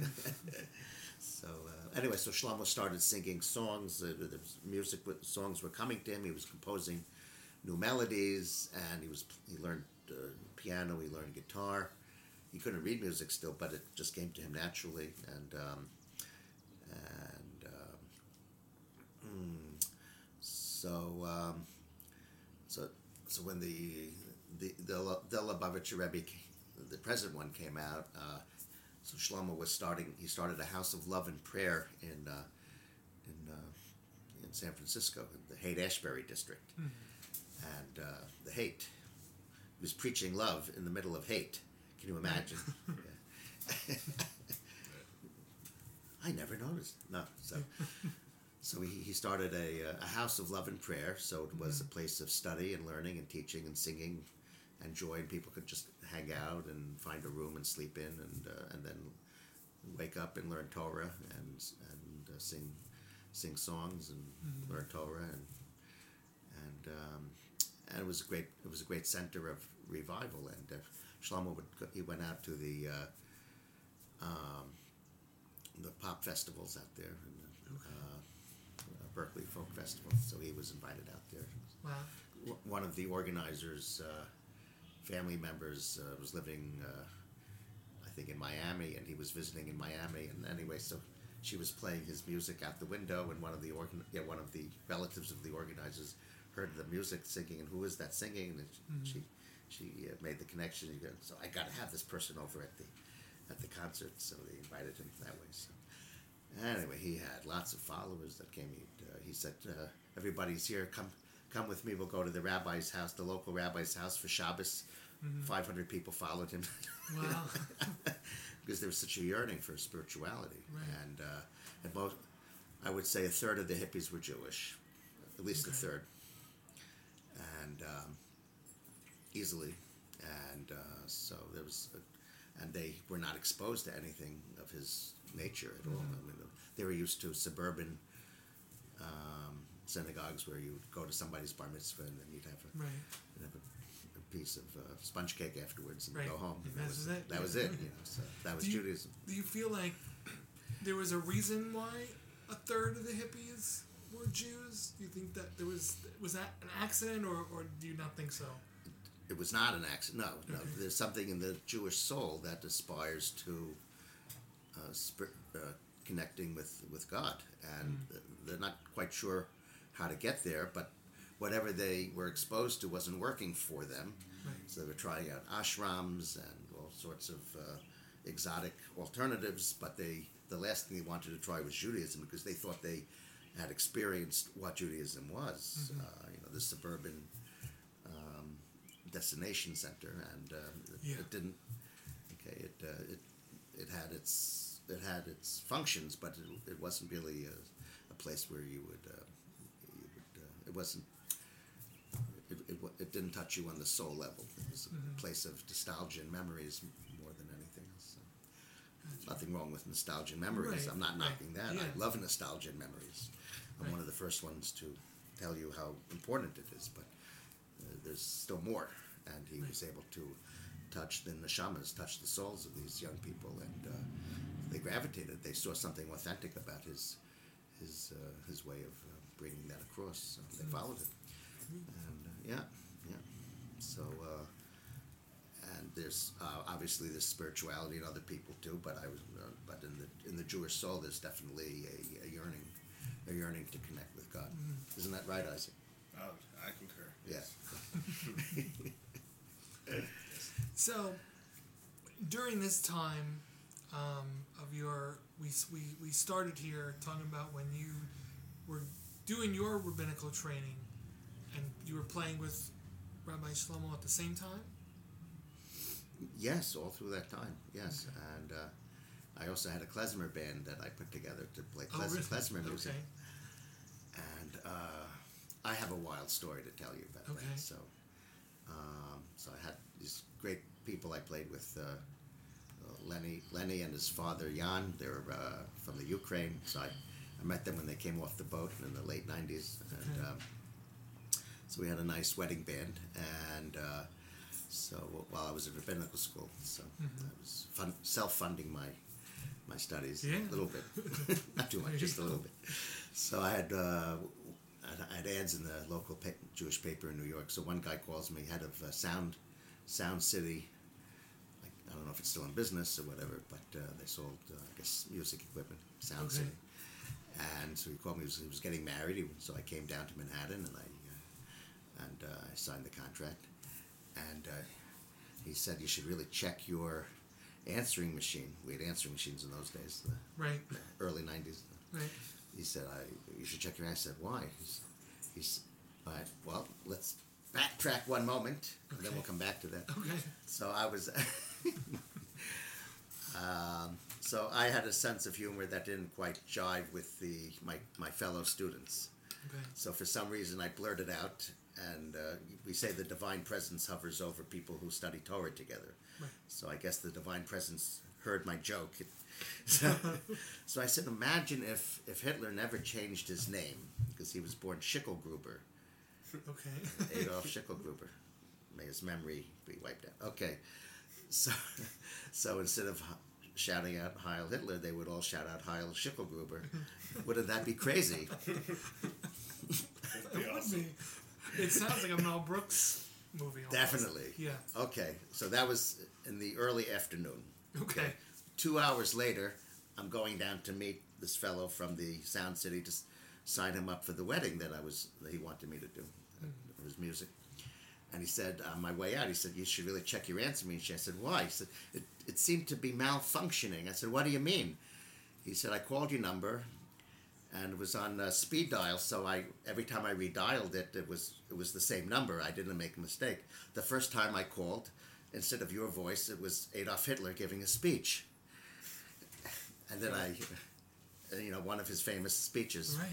so uh, anyway, so Shlomo started singing songs. Uh, the music songs were coming to him. He was composing new melodies, and he was he learned uh, piano. He learned guitar. He couldn't read music still, but it just came to him naturally. And um, and um, mm, so um, so when the the the, the Lubavitcher Rebbe, the present one came out. Uh, so Shlomo was starting. He started a house of love and prayer in uh, in uh, in San Francisco, in the Haight Ashbury district, and uh, the hate. He was preaching love in the middle of hate. Can you imagine? I never noticed. No, so so he, he started a, a house of love and prayer. So it was a place of study and learning and teaching and singing and joy. And people could just hang out and find a room and sleep in and uh, and then wake up and learn Torah and and uh, sing sing songs and learn Torah and and um, and it was a great it was a great center of revival. And uh, Shlomo would go, he went out to the uh, um, the pop festivals out there, and, uh, uh, Berkeley Folk Festival. So he was invited out there. Wow. one of the organizers' uh, family members uh, was living, uh, I think, in Miami, and he was visiting in Miami. And anyway, so she was playing his music out the window, and one of the organ- yeah, one of the relatives of the organizers heard the music singing, and who is that singing? And she she uh, made the connection. So I got to have this person over at the at the concert. So they invited him that way. So anyway, he had lots of followers that came. He, uh, he said, uh, "Everybody's here. Come, come with me. We'll go to the rabbi's house, the local rabbi's house for Shabbos." Five hundred people followed him Wow. because there was such a yearning for spirituality, Right. and uh, and most, I would say, a third of the hippies were Jewish, at least a third, and um, easily, and uh, so there was, a, and they were not exposed to anything of his nature at all. Mm-hmm. I mean, they were used to suburban um, synagogues where you would go to somebody's bar mitzvah and then you'd have a, Right. you'd have a, a piece of uh, sponge cake afterwards and Right. go home. And that was it. That was it. You know, so that was Do you- Judaism. Do you feel like there was a reason why a third of the hippies were Jews? Do you think that there was was that an accident, or, or do you not think so? It was not an accident. No, no. There's something in the Jewish soul that aspires to uh, uh, connecting with, with God, and Mm. they're not quite sure how to get there. But whatever they were exposed to wasn't working for them, Right. so they were trying out ashrams and all sorts of uh, exotic alternatives. But they, the last thing they wanted to try was Judaism because they thought they had experienced what Judaism was. Mm-hmm. Uh, you know, the suburban um, destination center, and um, it, Yeah. it didn't. Okay, it, uh, it it had its it had its functions, but it, it wasn't really a, a place where you would. Uh, you would uh, it wasn't. It, it, it didn't touch you on the soul level. It was a Mm-hmm. place of nostalgia and memories more than anything else. So. Nothing wrong with nostalgia and memories. Right, I'm not right, knocking that. yeah. I love nostalgia and memories. I'm Right. one of the first ones to tell you how important it is, but uh, there's still more. And he was able to touch the neshamas, touch the souls of these young people, and uh, they gravitated. They saw something authentic about his his uh, his way of uh, bringing that across. So they followed it, and uh, yeah, yeah. So. Uh, and there's uh, obviously there's spirituality in other people too, but I was, uh, but in the in the Jewish soul, there's definitely a, a yearning, a yearning to connect with God. Isn't that right, Isaac? Oh, I concur. Yeah. So, during this time um, of your, we, we, we started here talking about when you were doing your rabbinical training and you were playing with Rabbi Shlomo at the same time? Yes, all through that time. Yes, and uh, I also had a klezmer band that I put together to play Oh, really? klezmer music. Okay. And uh, I have a wild story to tell you about Okay. that. So, um, so I had these great people I played with. Uh, Lenny, Lenny and his father Jan. They're uh, from the Ukraine. So I, I met them when they came off the boat in the late '90s, and um, so we had a nice wedding band. And uh, so while I was at rabbinical school, so I was fun, self-funding my my studies Yeah. a little bit, not too much, just a little bit. So I had uh, I had ads in the local pa- Jewish paper in New York. So one guy calls me, head of uh, Sound Sound City. Like, I don't know if it's still in business or whatever, but uh, they sold uh, I guess music equipment, Sound Okay. City. And so he called me. He was, he was getting married, he, so I came down to Manhattan and I uh, and uh, I signed the contract. And uh, he said you should really check your answering machine. We had answering machines in those days, the Right, early '90s. right. He said, "I you should check your." answer. I said, "Why?" He's, he's all right. Well, let's backtrack one moment, and then we'll come back to that. Okay. So I was, um, so I had a sense of humor that didn't quite jive with the my my fellow students. Okay. So for some reason, I blurted out, and uh, we say the divine presence hovers over people who study Torah together. Right. So I guess the divine presence heard my joke. So, so I said, imagine if, if Hitler never changed his name because he was born Schickelgruber, Okay. Adolf Schickelgruber. May his memory be wiped out. Okay, so so instead of shouting out Heil Hitler, they would all shout out Heil Schickelgruber. Wouldn't that be crazy? That'd be It would awesome. be. It sounds like a Mel Brooks movie. almost. Definitely. Yeah. Okay, so that was in the early afternoon. Okay. Two hours later, I'm going down to meet this fellow from the Sound City to sign him up for the wedding that I was that he wanted me to do. Mm. His music. And he said, on my way out, he said, You should really check your answering machine. I said, Why? He said, it, it seemed to be malfunctioning. I said, What do you mean? He said, I called your number and it was on uh, speed dial, so I every time I redialed it, it was it was the same number. I didn't make a mistake. The first time I called, instead of your voice, it was Adolf Hitler giving a speech. And then I, uh, you know, one of his famous speeches Right.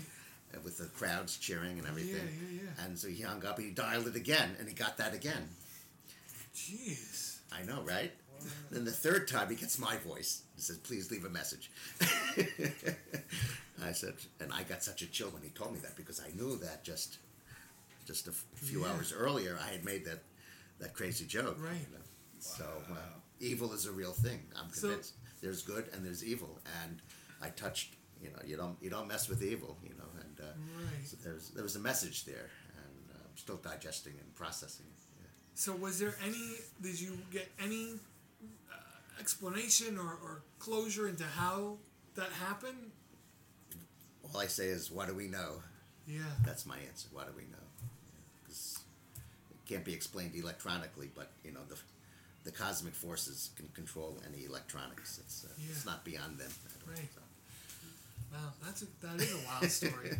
Uh, with the crowds cheering and everything. yeah, yeah. And so he hung up, he dialed it again, and he got that again. Jeez. I know, right? Then the third time he gets my voice. He says, "Please leave a message." I said, and I got such a chill when he told me that because I knew that just, just a f- few Yeah. hours earlier I had made that, that crazy joke. Right. you know. So uh, evil is a real thing. I'm So- convinced. there's good and there's evil, and I touched. You know, you don't you don't mess with evil. You know, and uh, Right. so there's there was a message there, and uh, I'm still digesting and processing it. Yeah. So was there any? Did you get any uh, explanation or, or closure into how that happened? All I say is, what do we know? Yeah. That's my answer. What do we know? Because it can't be explained electronically, but you know the the cosmic forces can control any electronics. It's uh, it's not beyond them. Right. Wow, that's a, that is a wild story.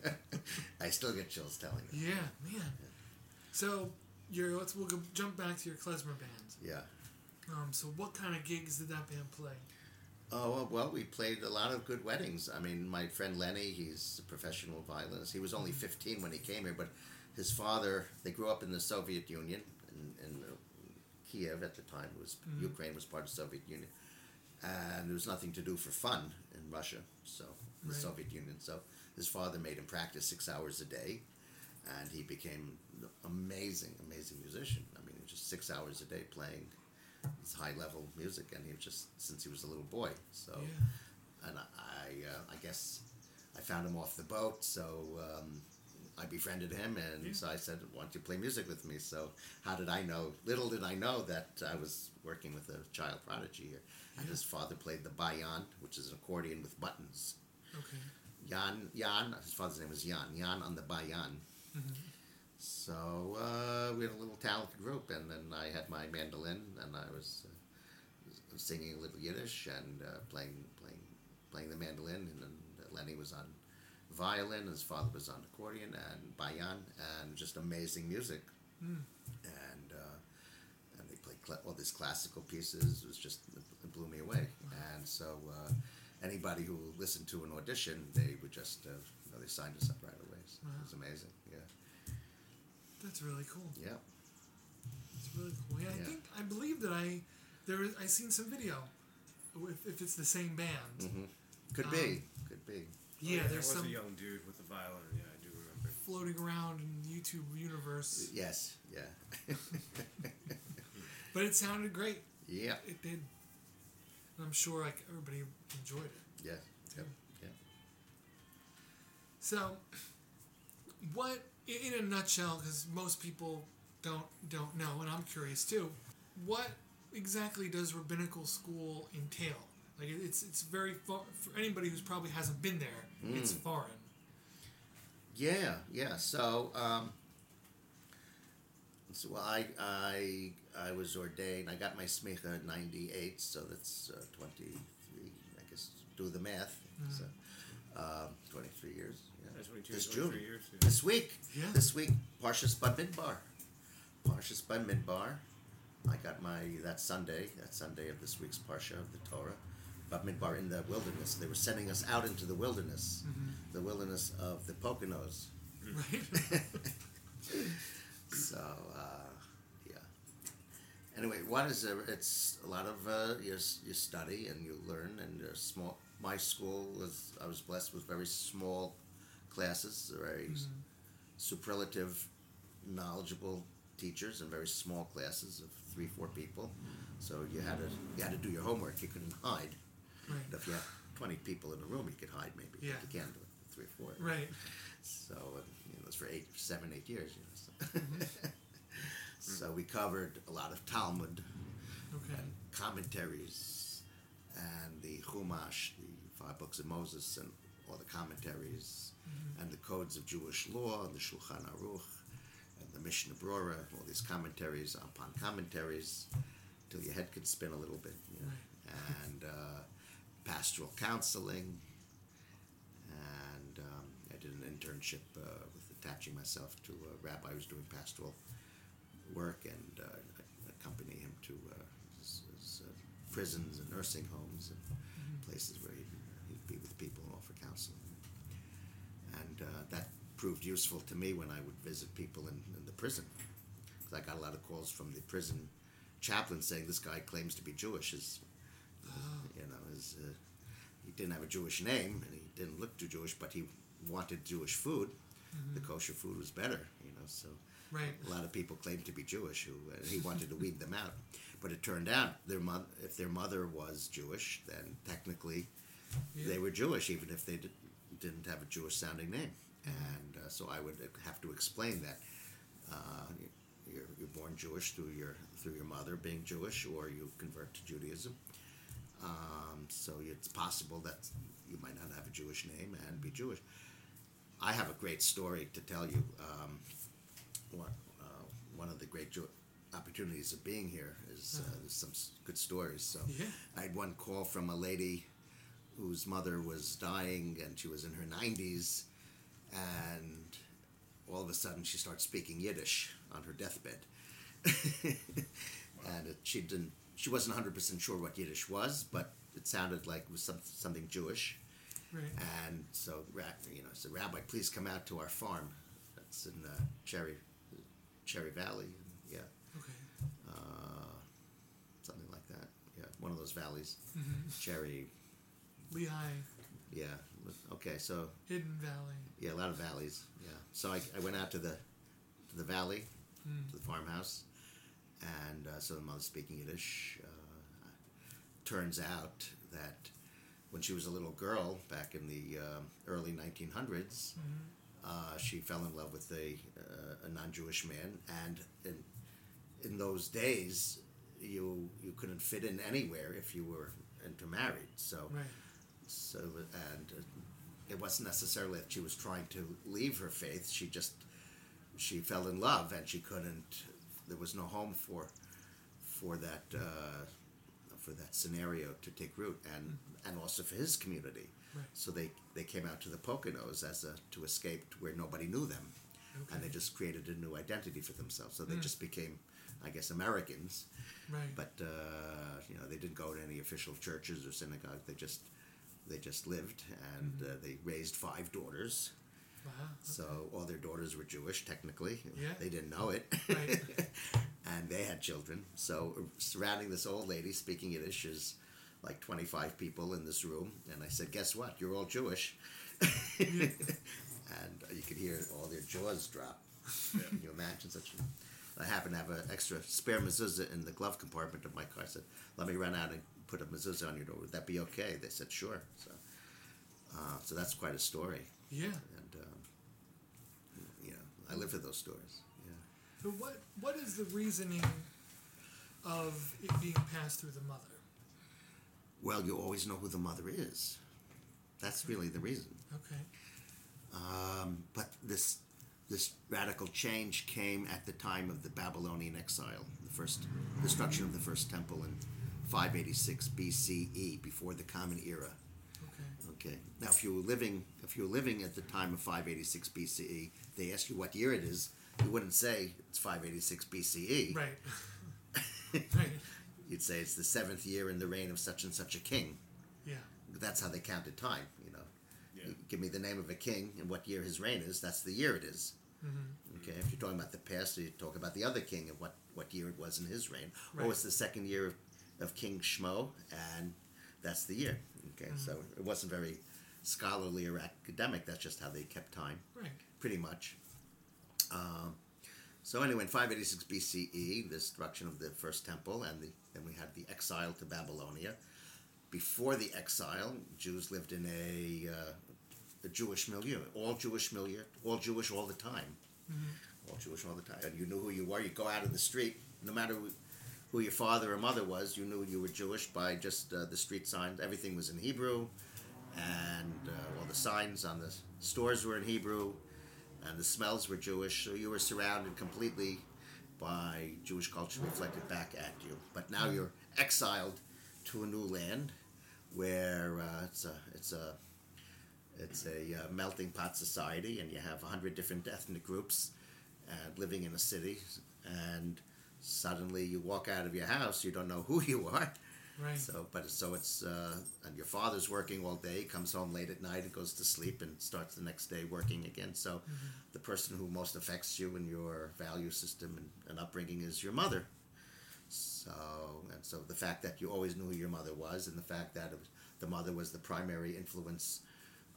I still get chills telling it. yeah, man. So your let's we'll go, jump back to your klezmer band. Yeah. Um, so what kind of gigs did that band play? Oh well, we played a lot of good weddings. I mean, my friend Lenny, he's a professional violinist. He was only 15 when he came here, but his father, they grew up in the Soviet Union in, in uh, Kiev at the time. It was Ukraine was part of the Soviet Union, and there was nothing to do for fun in Russia. So the Right. Soviet Union. So his father made him practice six hours a day, and he became an amazing, amazing musician. I mean, just six hours a day playing this high level music, and he was just since he was a little boy. So, Yeah. and I, I, uh, I guess I found him off the boat, so um, I befriended him, and Yeah. so I said, "Why don't you play music with me?" So, how did I know? Little did I know that I was working with a child prodigy here, and his father played the bayan, which is an accordion with buttons. Okay. Jan, Jan, his father's name was Jan, Jan on the bayan. So uh, we had a little talented group, and then I had my mandolin, and I was uh, singing a little Yiddish and uh, playing playing playing the mandolin, and then Lenny was on violin, his father was on accordion and bayan, and just amazing music. And uh, and they played cl- all these classical pieces. It was just it blew me away. And so uh, anybody who listened to an audition, they would just uh, you know, they signed us up right away. So It was amazing. Yeah, That's really cool. yeah. It's really cool. Yeah, I Yeah. think I believe that I there I seen some video. If, if it's the same band. Could be, could be. Yeah, there there's was some a young dude with a violin. Yeah, I do remember. floating around in the YouTube universe. Yes, yeah, But it sounded great. yeah, It did. And I'm sure like everybody enjoyed it. yeah, yeah, yeah. So, what in a nutshell? Because most people don't don't know, and I'm curious too. What exactly does rabbinical school entail? Like it's it's very far for anybody who's probably hasn't been there. It's foreign. Yeah, yeah. So, um, so I, I, I was ordained. I got my smicha in '98, so that's uh, 23. I guess do the math. So, um, 23 years. Yeah. Yeah, 22, this June. years, yeah. This week. Yeah. This week, Parshas Bamidbar. Parshas Bamidbar. I got my that Sunday. That Sunday of this week's Parsha of the Torah. Bamidbar in the wilderness. They were sending us out into the wilderness, the wilderness of the Poconos. Right. So, uh, yeah. Anyway, what is a, it's a lot of uh, you, you study and you learn and there's small. My school was I was blessed with very small classes, very s- superlative, knowledgeable teachers and very small classes of three four people. So you had to you had to do your homework. You couldn't hide. Right. If you have twenty people in a room, you could hide maybe. Yeah. You can't do it. three or four. Right. So you know, it was for eight, seven, eight years. You know, so. so we covered a lot of Talmud Okay. and commentaries and the Chumash, the five books of Moses, and all the commentaries and the codes of Jewish law, and the Shulchan Aruch, and the Mishnah Brura, all these commentaries upon commentaries, till your head could spin a little bit. You know. And uh, pastoral counseling, and um, I did an internship uh, with attaching myself to a rabbi who was doing pastoral work and uh, accompany him to uh, his, his, uh, prisons and nursing homes and places where he'd, he'd be with people and offer counseling. And uh, that proved useful to me when I would visit people in, in the prison. Because I got a lot of calls from the prison chaplain saying this guy claims to be Jewish. His, you know, his, uh, he didn't have a Jewish name and he didn't look too Jewish, but he wanted Jewish food. The kosher food was better, you know, so Right. a lot of people claimed to be Jewish who uh, he wanted to weed them out. But it turned out their mother, if their mother was Jewish, then technically Yeah. they were Jewish, even if they did, didn't have a Jewish sounding name. And uh, so I would have to explain that uh, you're, you're born Jewish through your through your mother being Jewish, or you convert to Judaism. Um, so it's possible that you might not have a Jewish name and be Jewish. I have a great story to tell you. Um, one, uh, one of the great opportunities of being here is uh, there's some good stories. So Yeah. I had one call from a lady whose mother was dying and she was in her 90s, and all of a sudden she starts speaking Yiddish on her deathbed. and it, she didn't she wasn't 100% sure what Yiddish was, but it sounded like it was some, something Jewish. Right. And so, you know, I said, Rabbi, please come out to our farm. That's in uh, Cherry, Cherry Valley. Yeah, Okay. uh, something like that. Yeah, one of those valleys. Mm-hmm. Cherry. Lehigh, Yeah. Okay. So Hidden Valley. yeah, a lot of valleys. Yeah. So I, I went out to the to the valley, to the farmhouse, and uh, so the mother's speaking Yiddish. Uh, turns out that when she was a little girl back in the um early 1900s, uh, she fell in love with a, uh, a non-Jewish man, and in in those days, you you couldn't fit in anywhere if you were intermarried. So Right. so and uh, it wasn't necessarily that she was trying to leave her faith. She just she fell in love and she couldn't. There was no home for for that uh, for that scenario to take root, and and also for his community. Right. So they they came out to the Poconos as a to escape to where nobody knew them, and they just created a new identity for themselves. So they just became, I guess, Americans. Right. But uh, you know, they didn't go to any official churches or synagogues. They just they just lived, and uh, they raised five daughters. Wow. So all their daughters were Jewish, technically. Yeah. They didn't know it. Right. and they had children. So surrounding this old lady speaking Yiddish is like 25 people in this room. And I said, guess what? You're all Jewish. and you could hear all their jaws drop. Can you imagine such a... I happen to have an extra spare mezuzah in the glove compartment of my car. I said, let me run out and put a mezuzah on your door. Would that be okay? They said, sure. So, uh, so that's quite a story. Yeah. And, um, you know, I live for those stories. Yeah. So what what is the reasoning of it being passed through the mother? Well, you always know who the mother is. That's really the reason. Okay. Um, but this this radical change came at the time of the Babylonian exile, the first destruction of the first temple in 586 BCE, before the Common Era. Okay. Okay. Now, if you were living if you were living at the time of 586 BCE, they ask you what year it is. You wouldn't say it's 586 BCE. Right. right. You'd say it's the seventh year in the reign of such and such a king. Yeah. That's how they counted time. You know, Yeah. You give me the name of a king and what year his reign is. That's the year it is. Mm-hmm. Okay. If you're talking about the past, you talk about the other king and what what year it was in his reign. Right. Oh, it's the second year of, of King Shmo, and that's the year. Okay. So it wasn't very scholarly or academic. That's just how they kept time, Right. pretty much. Um, so anyway, in 586 BCE, E, the destruction of the first temple, and the, then we had the exile to Babylonia. Before the exile, Jews lived in a uh, a Jewish milieu, all Jewish milieu, all Jewish all the time, all Jewish all the time. And you knew who you were. You go out of the street, no matter who, your father or mother was, you knew you were Jewish by just uh, the street signs. Everything was in Hebrew, and uh, all the signs on the stores were in Hebrew, and the smells were Jewish. So you were surrounded completely by Jewish culture reflected back at you. But now you're exiled to a new land where uh, it's a it's a it's a uh, melting pot society, and you have a hundred different ethnic groups and living in a city, and suddenly you walk out of your house, you don't know who you are. Right. So, but so it's uh, and your father's working all day, comes home late at night, and goes to sleep, and starts the next day working again. So, the person who most affects you and your value system and, and upbringing is your mother. So, and so the fact that you always knew who your mother was, and the fact that it was, the mother was the primary influence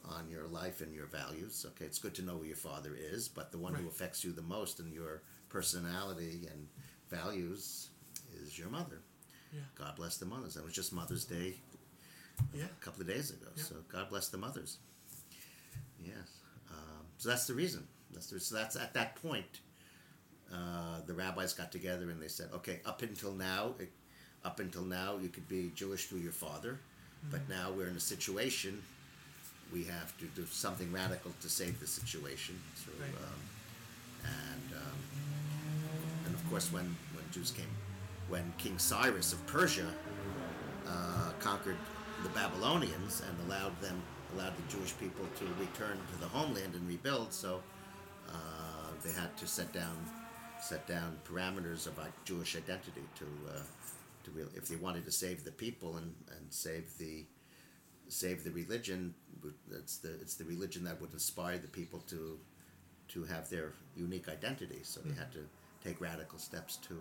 on your life and your values. Okay, it's good to know who your father is, but the one who affects you the most in your personality and values is your mother. Yeah. God bless the mothers. That was just Mother's Day Yeah. a couple of days ago. Yeah. So God bless the mothers. Yes. Um, so that's the reason. That's the, so that's at that point. Uh, the rabbis got together and they said, okay, up until now, it, up until now, you could be Jewish through your father, but now we're in a situation. We have to do something radical to save the situation. So, Right. um, and um, course, when when Jews came, when King Cyrus of Persia uh, conquered the Babylonians and allowed them allowed the Jewish people to return to the homeland and rebuild. So uh, they had to set down set down parameters of like Jewish identity to uh, to real if they wanted to save the people and, and save the save the religion. It's the it's the religion that would inspire the people to to have their unique identity. So they had to take radical steps to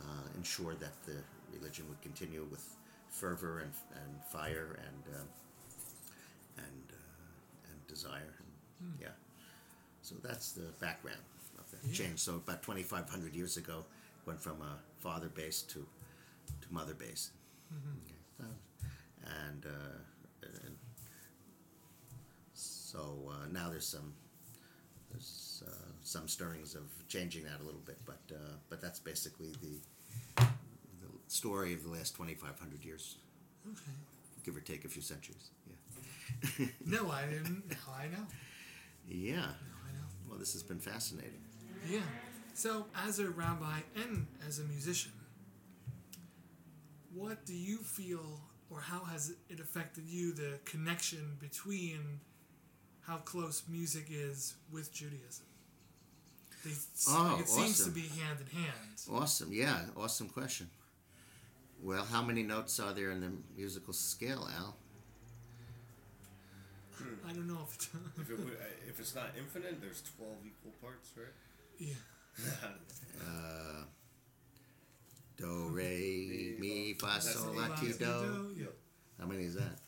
uh, ensure that the religion would continue with fervor and, and fire and uh, and uh, and desire. And, Yeah. So that's the background of that Yeah. change. So about 2,500 years ago, went from a father base to to mother base. Okay. So, and, uh, and so uh, now there's some there's uh, some stirrings of changing that a little bit, but uh, but that's basically the the story of the last 2,500 years, Okay. give or take a few centuries. Yeah. No, I didn't. Now I know. yeah. Now I know. Well, this has been fascinating. Yeah. So, as a rabbi and as a musician, what do you feel, or how has it affected you, the connection between how close music is with Judaism? They, Oh, it seems to awesome. be hand in hand. Awesome. Yeah. Awesome question. Well, how many notes are there in the musical scale, Al? I don't know if it's. If, it would, uh, if it's not infinite, there's 12 equal parts, right? yeah. Uh, do, re, mi, fa, sol, la, ti, do. How many is that?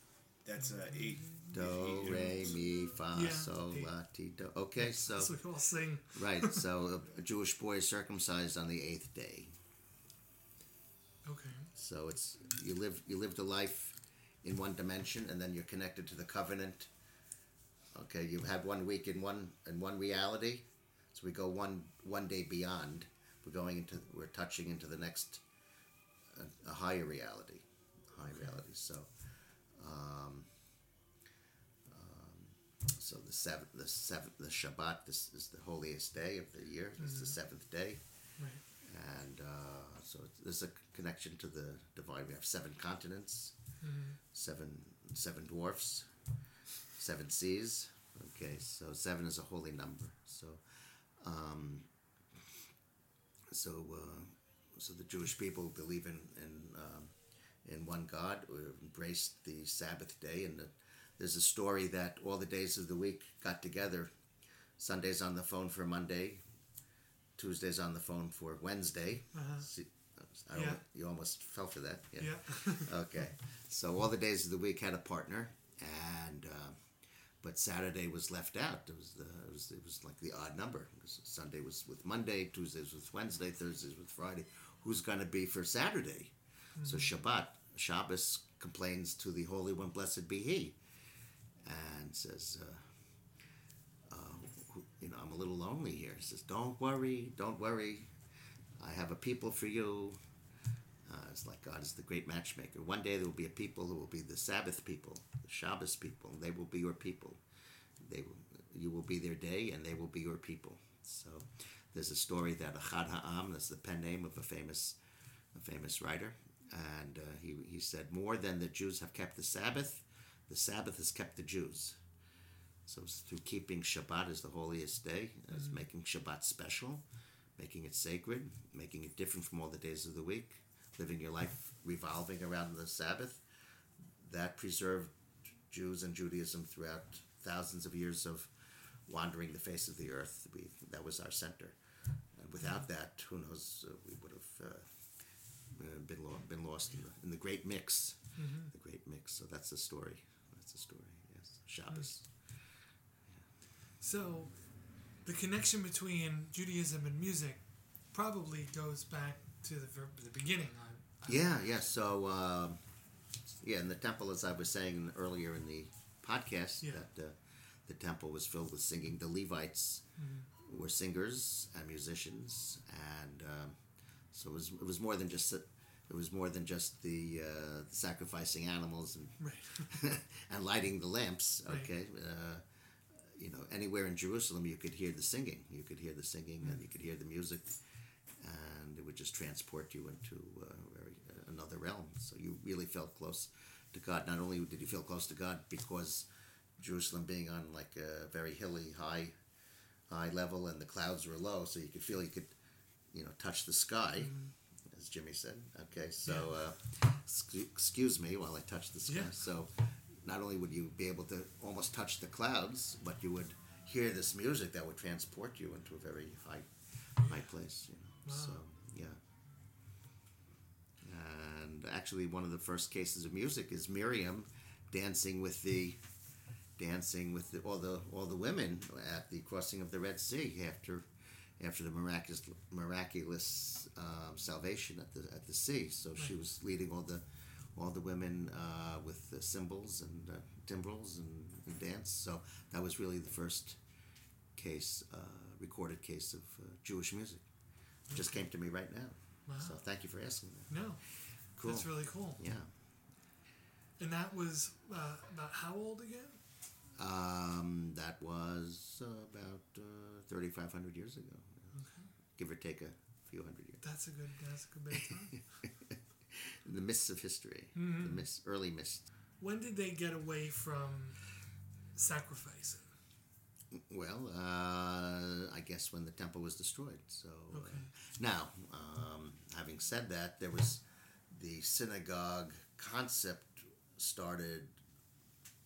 That's uh, eight. Do, re, mi, fa, Yeah. sol, la, ti, do. Okay, so So we all sing. right, so a, a Jewish boy is circumcised on the eighth day. Okay. So it's you live you lived a life in one dimension, and then you're connected to the covenant. Okay, you've had one week in one in one reality, so we go one one day beyond. We're going into we're touching into the next a, a higher reality, high reality. So, um, so the seventh the seventh the Shabbat. This is the holiest day of the year. It's the seventh day Right. and uh, so it's- there's a connection to the divine. We have seven continents, seven seven dwarfs, seven seas. Okay, so seven is a holy number. So, um, so uh, so the Jewish people believe in in um, in one God. We embraced the Sabbath day, and the, there's a story that all the days of the week got together. Sunday's on the phone for Monday, Tuesday's on the phone for Wednesday. Uh-huh. See, I Yeah. You almost fell for that. Yeah. Yeah. okay. So all the days of the week had a partner, and uh, but Saturday was left out. It was the it was, it was like the odd number. Sunday was with Monday, Tuesdays with Wednesday, Thursdays with Friday. Who's going to be for Saturday? So Shabbat, Shabbos complains to the Holy One, blessed be He, and says, uh, you know, I'm a little lonely here. He says, don't worry, don't worry. I have a people for you. Uh, it's like God is the great matchmaker. One day there will be a people who will be the Sabbath people, the Shabbos people. They will be your people. They will, you will be their day, and they will be your people. So there's a story that Achad Ha'am, that's the pen name of a famous, a famous writer, and uh, he, he said, more than the Jews have kept the Sabbath, the Sabbath has kept the Jews. So it's through keeping Shabbat as the holiest day, as making Shabbat special, making it sacred, making it different from all the days of the week, living your life revolving around the Sabbath, that preserved Jews and Judaism throughout thousands of years of wandering the face of the earth. We, that was our center. And without that, who knows, uh, we would have uh, uh, been, lo- been lost in the, in the great mix. The great mix. So that's the story. That's the story, yes. Shabbos. So, the connection between Judaism and music probably goes back to the, ver- the beginning. I, I, Yeah, yeah. So, um, yeah, in the temple, as I was saying earlier in the podcast, Yeah. that uh, the temple was filled with singing. The Levites were singers and musicians, and um, so it was it was more than just it was more than just the uh, sacrificing animals and Right. and lighting the lamps. Right. Okay. Uh, you know, anywhere in Jerusalem, you could hear the singing. You could hear the singing, and you could hear the music, and it would just transport you into uh, very, uh, another realm. So you really felt close to God. Not only did you feel close to God because Jerusalem being on like a very hilly, high, high level, and the clouds were low, so you could feel you could, you know, touch the sky, as Jimi said. Okay, so uh, excuse me while I touch the sky. Yeah. So not only would you be able to almost touch the clouds, but you would hear this music that would transport you into a very high, high place. You know, Wow. so yeah. And actually, one of the first cases of music is Miriam dancing with the dancing with the, all the all the women at the crossing of the Red Sea after after the miraculous miraculous um, salvation at the at the sea. So she was leading all the all the women uh, with the cymbals and uh, timbrels and, and dance. So that was really the first case uh, recorded case of uh, Jewish music. Just came to me right now. Wow. So thank you for asking that. no. Cool. That's really cool. Yeah. And that was uh, about how old again? Um, that was uh, about uh, 3,500 years ago, give or take a few hundred years. That's a good. That's a good bit of time. The mists of history, the mist, early mist. when did they get away from sacrificing? Well, uh, I guess when the temple was destroyed. So uh, now, um, having said that, there was the synagogue concept started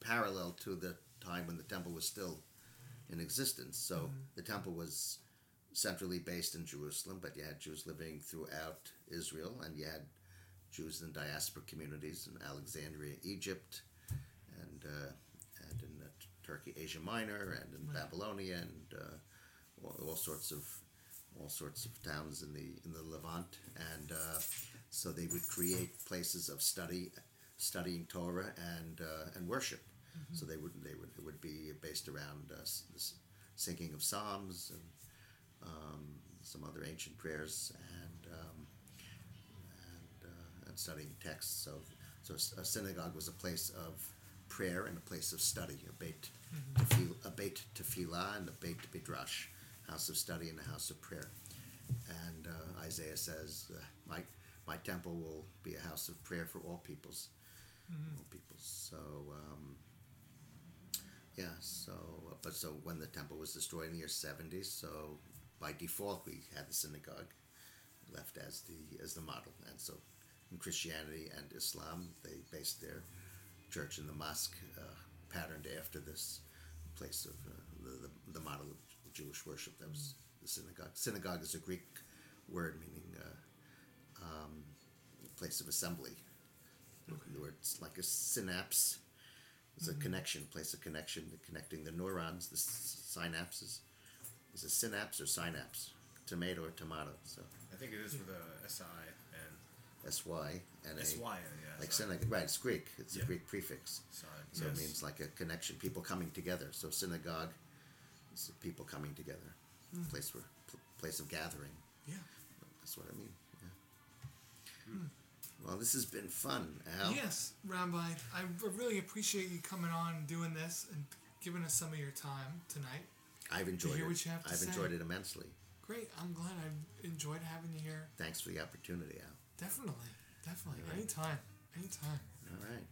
parallel to the time when the temple was still in existence. So the temple was centrally based in Jerusalem, but you had Jews living throughout Israel, and you had Jews in diaspora communities in Alexandria, Egypt, and uh, and in uh, Turkey, Asia Minor, and in Babylonia, and uh, all, all sorts of all sorts of towns in the in the Levant, and uh, so they would create places of study, studying Torah and uh, and worship. So they would they would it would be based around uh, s- s- singing of psalms and um, some other ancient prayers and um, and, uh, and studying texts. So so a synagogue was a place of prayer and a place of study, a beit a beit tefillah and a beit midrash, house of study and a house of prayer. And uh, Isaiah says, uh, "My my temple will be a house of prayer for all peoples, all peoples." So um, yeah, so but so when the temple was destroyed in the year seventy, so by default we had the synagogue left as the as the model, and so in Christianity and Islam they based their church and the mosque uh, patterned after this place of uh, the, the the model of Jewish worship. That was the synagogue. Synagogue is a Greek word meaning uh, um, place of assembly. The word it's like a synapse. It's a connection, place of connection, the connecting the neurons, the synapses. Is it synapse or synapse? Tomato or tomato? So I think it is with a SI and S Y and A. SY, yeah. Like synagogue, right? It's Greek. It's a Greek prefix. Sorry, So it means like a connection, people coming together. So synagogue, It's people coming together, hmm. place where pl- place of gathering. Yeah. That's what I mean. Yeah. Hmm. Well, this has been fun, Al. Yes, Rabbi, I really appreciate you coming on and doing this and giving us some of your time tonight. I've enjoyed hear it. what you have to I've say. enjoyed it immensely. Great. I'm glad I've enjoyed having you here. Thanks for the opportunity, Al. Definitely. Definitely. All right. Anytime. Anytime. All right.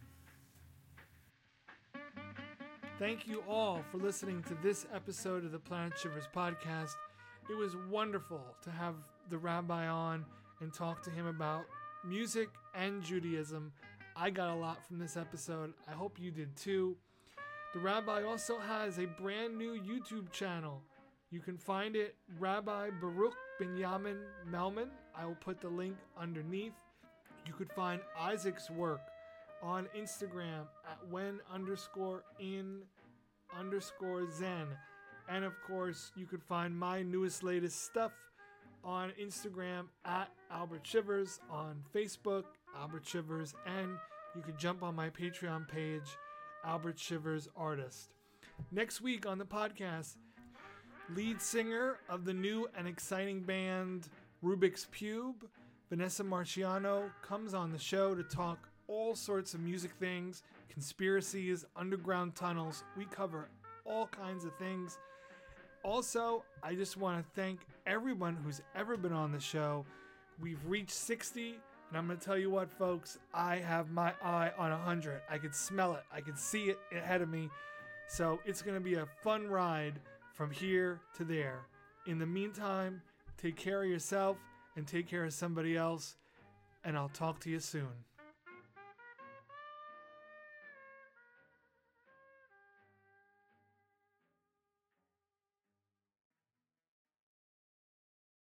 Thank you all for listening to this episode of the Planet Shivers podcast. It was wonderful to have the rabbi on and talk to him about music and Judaism. I got a lot from this episode. I hope you did too. The rabbi also has a brand new YouTube channel. You can find it Rabbi Baruch Binyamin Melman. I will put the link underneath. You could find Isaac's work on Instagram at when underscore in underscore zen. And of course, you could find my newest, latest stuff on Instagram at Albert Shivers, on Facebook, Albert Shivers, and you could jump on my Patreon page, Albert Shivers Artist. Next week on the podcast, lead singer of the new and exciting band Rubik's Cube, Vanessa Marciano, comes on the show to talk all sorts of music things, conspiracies, underground tunnels. We cover all kinds of things. Also, I just want to thank everyone who's ever been on the show. We've reached 60, and I'm going to tell you what, folks, I have my eye on 100. I can smell it, I can see it ahead of me. So it's going to be a fun ride from here to there. In the meantime, take care of yourself and take care of somebody else, and I'll talk to you soon.